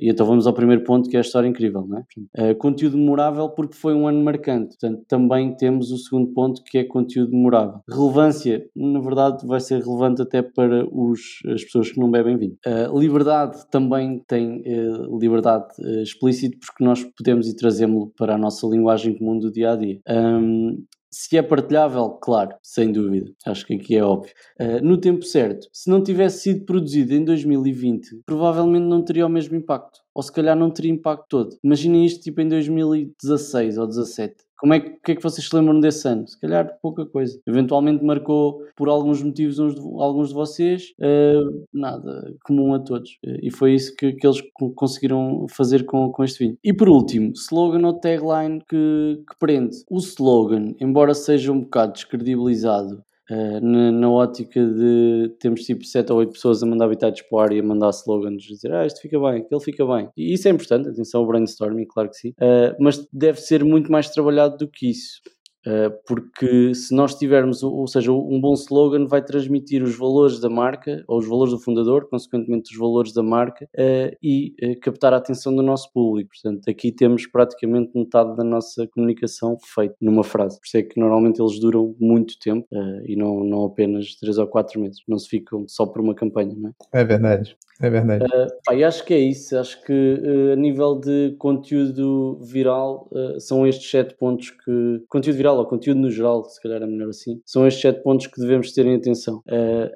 e então vamos ao primeiro ponto, que é a história incrível, não é? conteúdo memorável porque foi um ano marcante. Portanto, também temos o segundo ponto que é conteúdo memorável. Relevância, na verdade, vai ser relevante até para os, as pessoas que não bebem vinho. Uh, liberdade também tem uh, liberdade uh, explícita porque nós podemos ir trazê-lo para a nossa linguagem comum do dia a dia. Um, se é partilhável, claro, sem dúvida. Acho que aqui é óbvio. Uh, no tempo certo, se não tivesse sido produzido em 2020, provavelmente não teria o mesmo impacto. Ou se calhar não teria impacto todo. Imaginem isto tipo em 2016 ou 2017. Como é que, que, é que vocês se lembram desse ano? Se calhar pouca coisa. Eventualmente marcou por alguns motivos uns de, alguns de vocês, uh, nada comum a todos. Uh, e foi isso que, que eles conseguiram fazer com, com este vinho. E por último, slogan ou tagline que, que prende. O slogan, embora seja um bocado descredibilizado Uh, na, na, ótica de temos tipo 7 ou 8 pessoas a mandar habitados para o ar e a mandar slogans, dizer ah, isto fica bem, aquele fica bem. E isso é importante, atenção ao brainstorming, claro que sim, uh, mas deve ser muito mais trabalhado do que isso. Eh, porque se nós tivermos, ou seja, um bom slogan vai transmitir os valores da marca, ou os valores do fundador, consequentemente os valores da marca, uh, e uh, captar a atenção do nosso público. Portanto, aqui temos praticamente metade da nossa comunicação feita numa frase. Por isso é que normalmente eles duram muito tempo e não, não apenas 3 ou 4 meses. Não se ficam só por uma campanha, não é? É verdade. É verdade. Uh, pá, acho que é isso. Acho que uh, a nível de conteúdo viral uh, são estes sete pontos que. Conteúdo viral ou conteúdo no geral, se calhar é melhor assim. São estes sete pontos que devemos ter em atenção.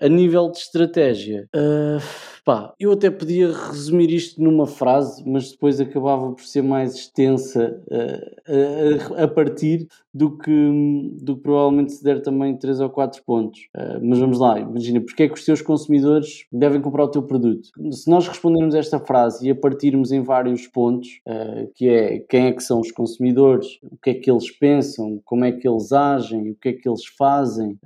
a nível de estratégia. Pá, eu até podia resumir isto numa frase, mas depois acabava por ser mais extensa uh, a, a, partir do que, do que provavelmente se der também 3 ou 4 pontos. Uh, mas vamos lá, imagina, porque é que os teus consumidores devem comprar o teu produto? Se nós respondermos esta frase e a partirmos em vários pontos, uh, que é quem é que são os consumidores, o que é que eles pensam, como é que eles agem, o que é que eles fazem,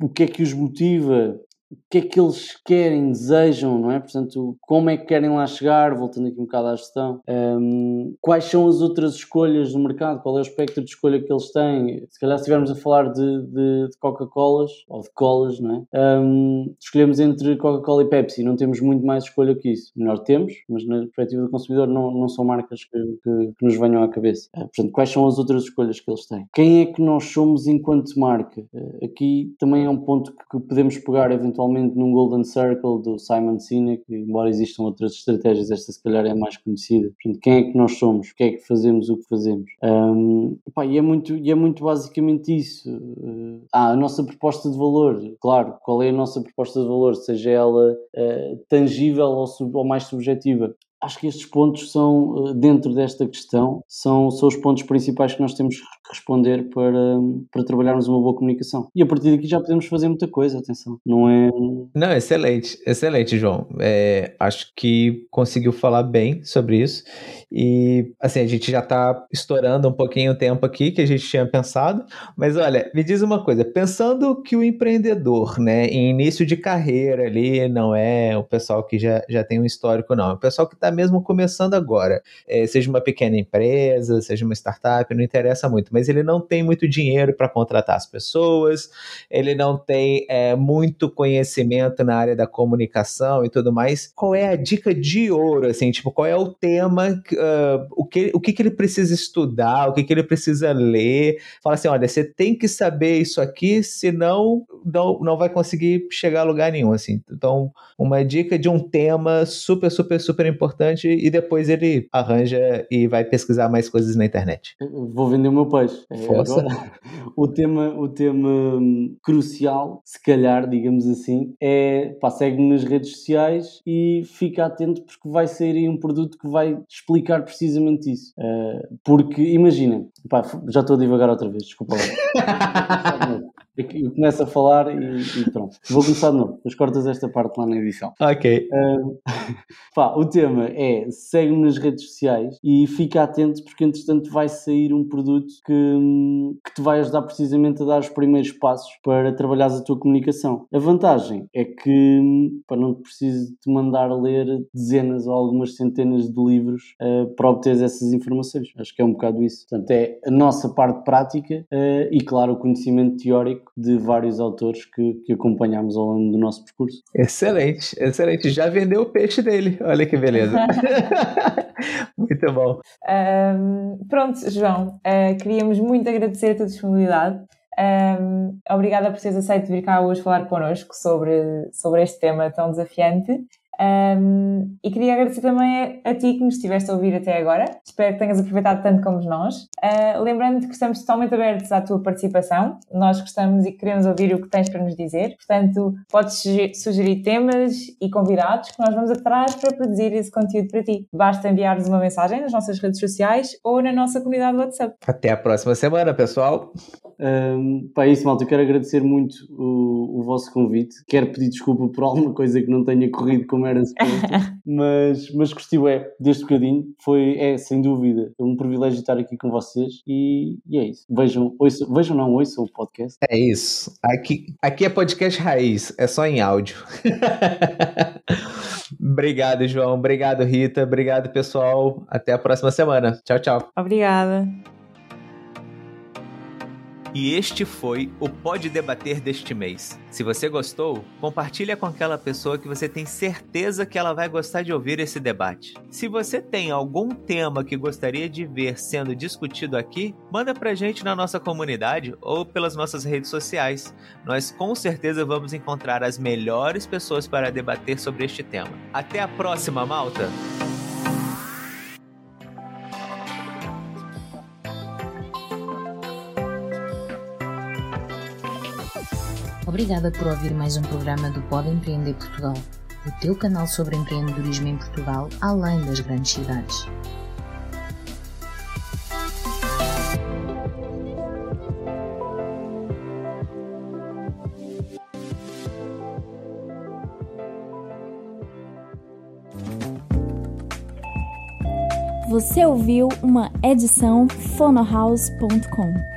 o que é que os motiva o que é que eles querem, desejam, não é? Portanto, como é que querem lá chegar, voltando aqui um bocado à gestão, um, quais são as outras escolhas do mercado, qual é o espectro de escolha que eles têm. Se calhar, se estivermos a falar de, de, de Coca-Colas ou de colas, não é? Um, escolhemos entre Coca-Cola e Pepsi, não temos muito mais escolha que isso. Melhor temos, mas na perspectiva do consumidor não, não são marcas que, que, que nos venham à cabeça. Uh, portanto, quais são as outras escolhas que eles têm? Quem é que nós somos enquanto marca? Uh, aqui também é um ponto que, podemos pegar eventualmente num Golden Circle do Simon Sinek, embora existam outras estratégias, esta se calhar é mais conhecida. Portanto, quem é que nós somos? O que é que fazemos? O que fazemos? Um, e, é muito, e é muito basicamente isso. Uh, ah, a nossa proposta de valor, claro, qual é a nossa proposta de valor, seja ela uh, tangível ou, sub, ou mais subjetiva acho que estes pontos são, eh, dentro desta questão, são, são os pontos principais que nós temos que responder para, para trabalharmos uma boa comunicação. E a partir daqui já podemos fazer muita coisa, atenção. Não é. Não, excelente, excelente, João. É, acho que conseguiu falar bem sobre isso. E assim, a gente já está estourando um pouquinho o tempo aqui que a gente tinha pensado. Mas olha, me diz uma coisa: pensando que o empreendedor, né, em início de carreira ali, não é o pessoal que já, já tem um histórico, não. É o pessoal que está mesmo começando agora. É, seja uma pequena empresa, seja uma startup, não interessa muito, mas ele não tem muito dinheiro para contratar as pessoas, ele não tem é, muito conhecimento na área da comunicação e tudo mais. Qual é a dica de ouro, assim, tipo, qual é o tema, uh, o, que, o que, que ele precisa estudar, o que, que ele precisa ler? Fala assim, olha, você tem que saber isso aqui, senão não, não vai conseguir chegar a lugar nenhum, assim. Então, uma dica de um tema super, super, super importante importante e depois ele arranja e vai pesquisar mais coisas na internet. Vou vender o meu peixe. É, Força. Agora, o tema, o tema hum, crucial, se calhar, digamos assim, é pá, segue-me nas redes sociais e fica atento porque vai sair aí um produto que vai explicar precisamente isso. Uh, porque imagina, pá, já estou a divagar outra vez, desculpa lá. Eu começo a falar e, e, pronto. Vou começar de novo. Depois cortas esta parte lá na edição. Ok. Uh, pá, o tema é segue-me nas redes sociais e fica atento porque entretanto vai sair um produto que, que te vai ajudar precisamente a dar os primeiros passos para trabalhares a tua comunicação. A vantagem é que para não te preciso te mandar ler dezenas ou algumas centenas de livros uh, para obter essas informações. Acho que é um bocado isso. Portanto, é a nossa parte prática uh, e, claro, o conhecimento teórico de vários autores que, que acompanhámos ao longo do nosso percurso. Excelente, excelente. Já vendeu o peixe dele. Olha que beleza. muito bom. Um, pronto, João, uh, queríamos muito agradecer a tua disponibilidade. Um, obrigada por teres aceito vir cá hoje falar connosco sobre, sobre este tema tão desafiante. Um, e queria agradecer também a, ti que nos estiveste a ouvir até agora. Espero que tenhas aproveitado tanto como nós. Uh, Lembrando-te que estamos totalmente abertos à tua participação. Nós gostamos e queremos ouvir o que tens para nos dizer. Portanto, podes sugerir temas e convidados que nós vamos atrás para produzir esse conteúdo para ti. Basta enviar-nos uma mensagem nas nossas redes sociais ou na nossa comunidade WhatsApp. Até a próxima semana, pessoal. Um, para isso, malta, eu quero agradecer muito o, o vosso convite. Quero pedir desculpa por alguma coisa que não tenha corrido como era suposto, mas, mas gostei é, deste bocadinho. Foi, é, sem dúvida, um privilégio estar aqui com vocês e, e é isso. Vejam, ouçam, vejam não, ouçam o podcast. É isso. Aqui, aqui é podcast raiz, é só em áudio. Obrigado, João. Obrigado, Rita. Obrigado, pessoal. Até a próxima semana. Tchau, tchau. Obrigada. E este foi o Pode Debater deste mês. Se você gostou, compartilha com aquela pessoa que você tem certeza que ela vai gostar de ouvir esse debate. Se você tem algum tema que gostaria de ver sendo discutido aqui, manda pra gente na nossa comunidade ou pelas nossas redes sociais. Nós com certeza vamos encontrar as melhores pessoas para debater sobre este tema. Até a próxima, malta! Obrigada por ouvir mais um programa do Pode Empreender Portugal, o teu canal sobre empreendedorismo em Portugal, além das grandes cidades. Você ouviu uma edição fonohouse.com.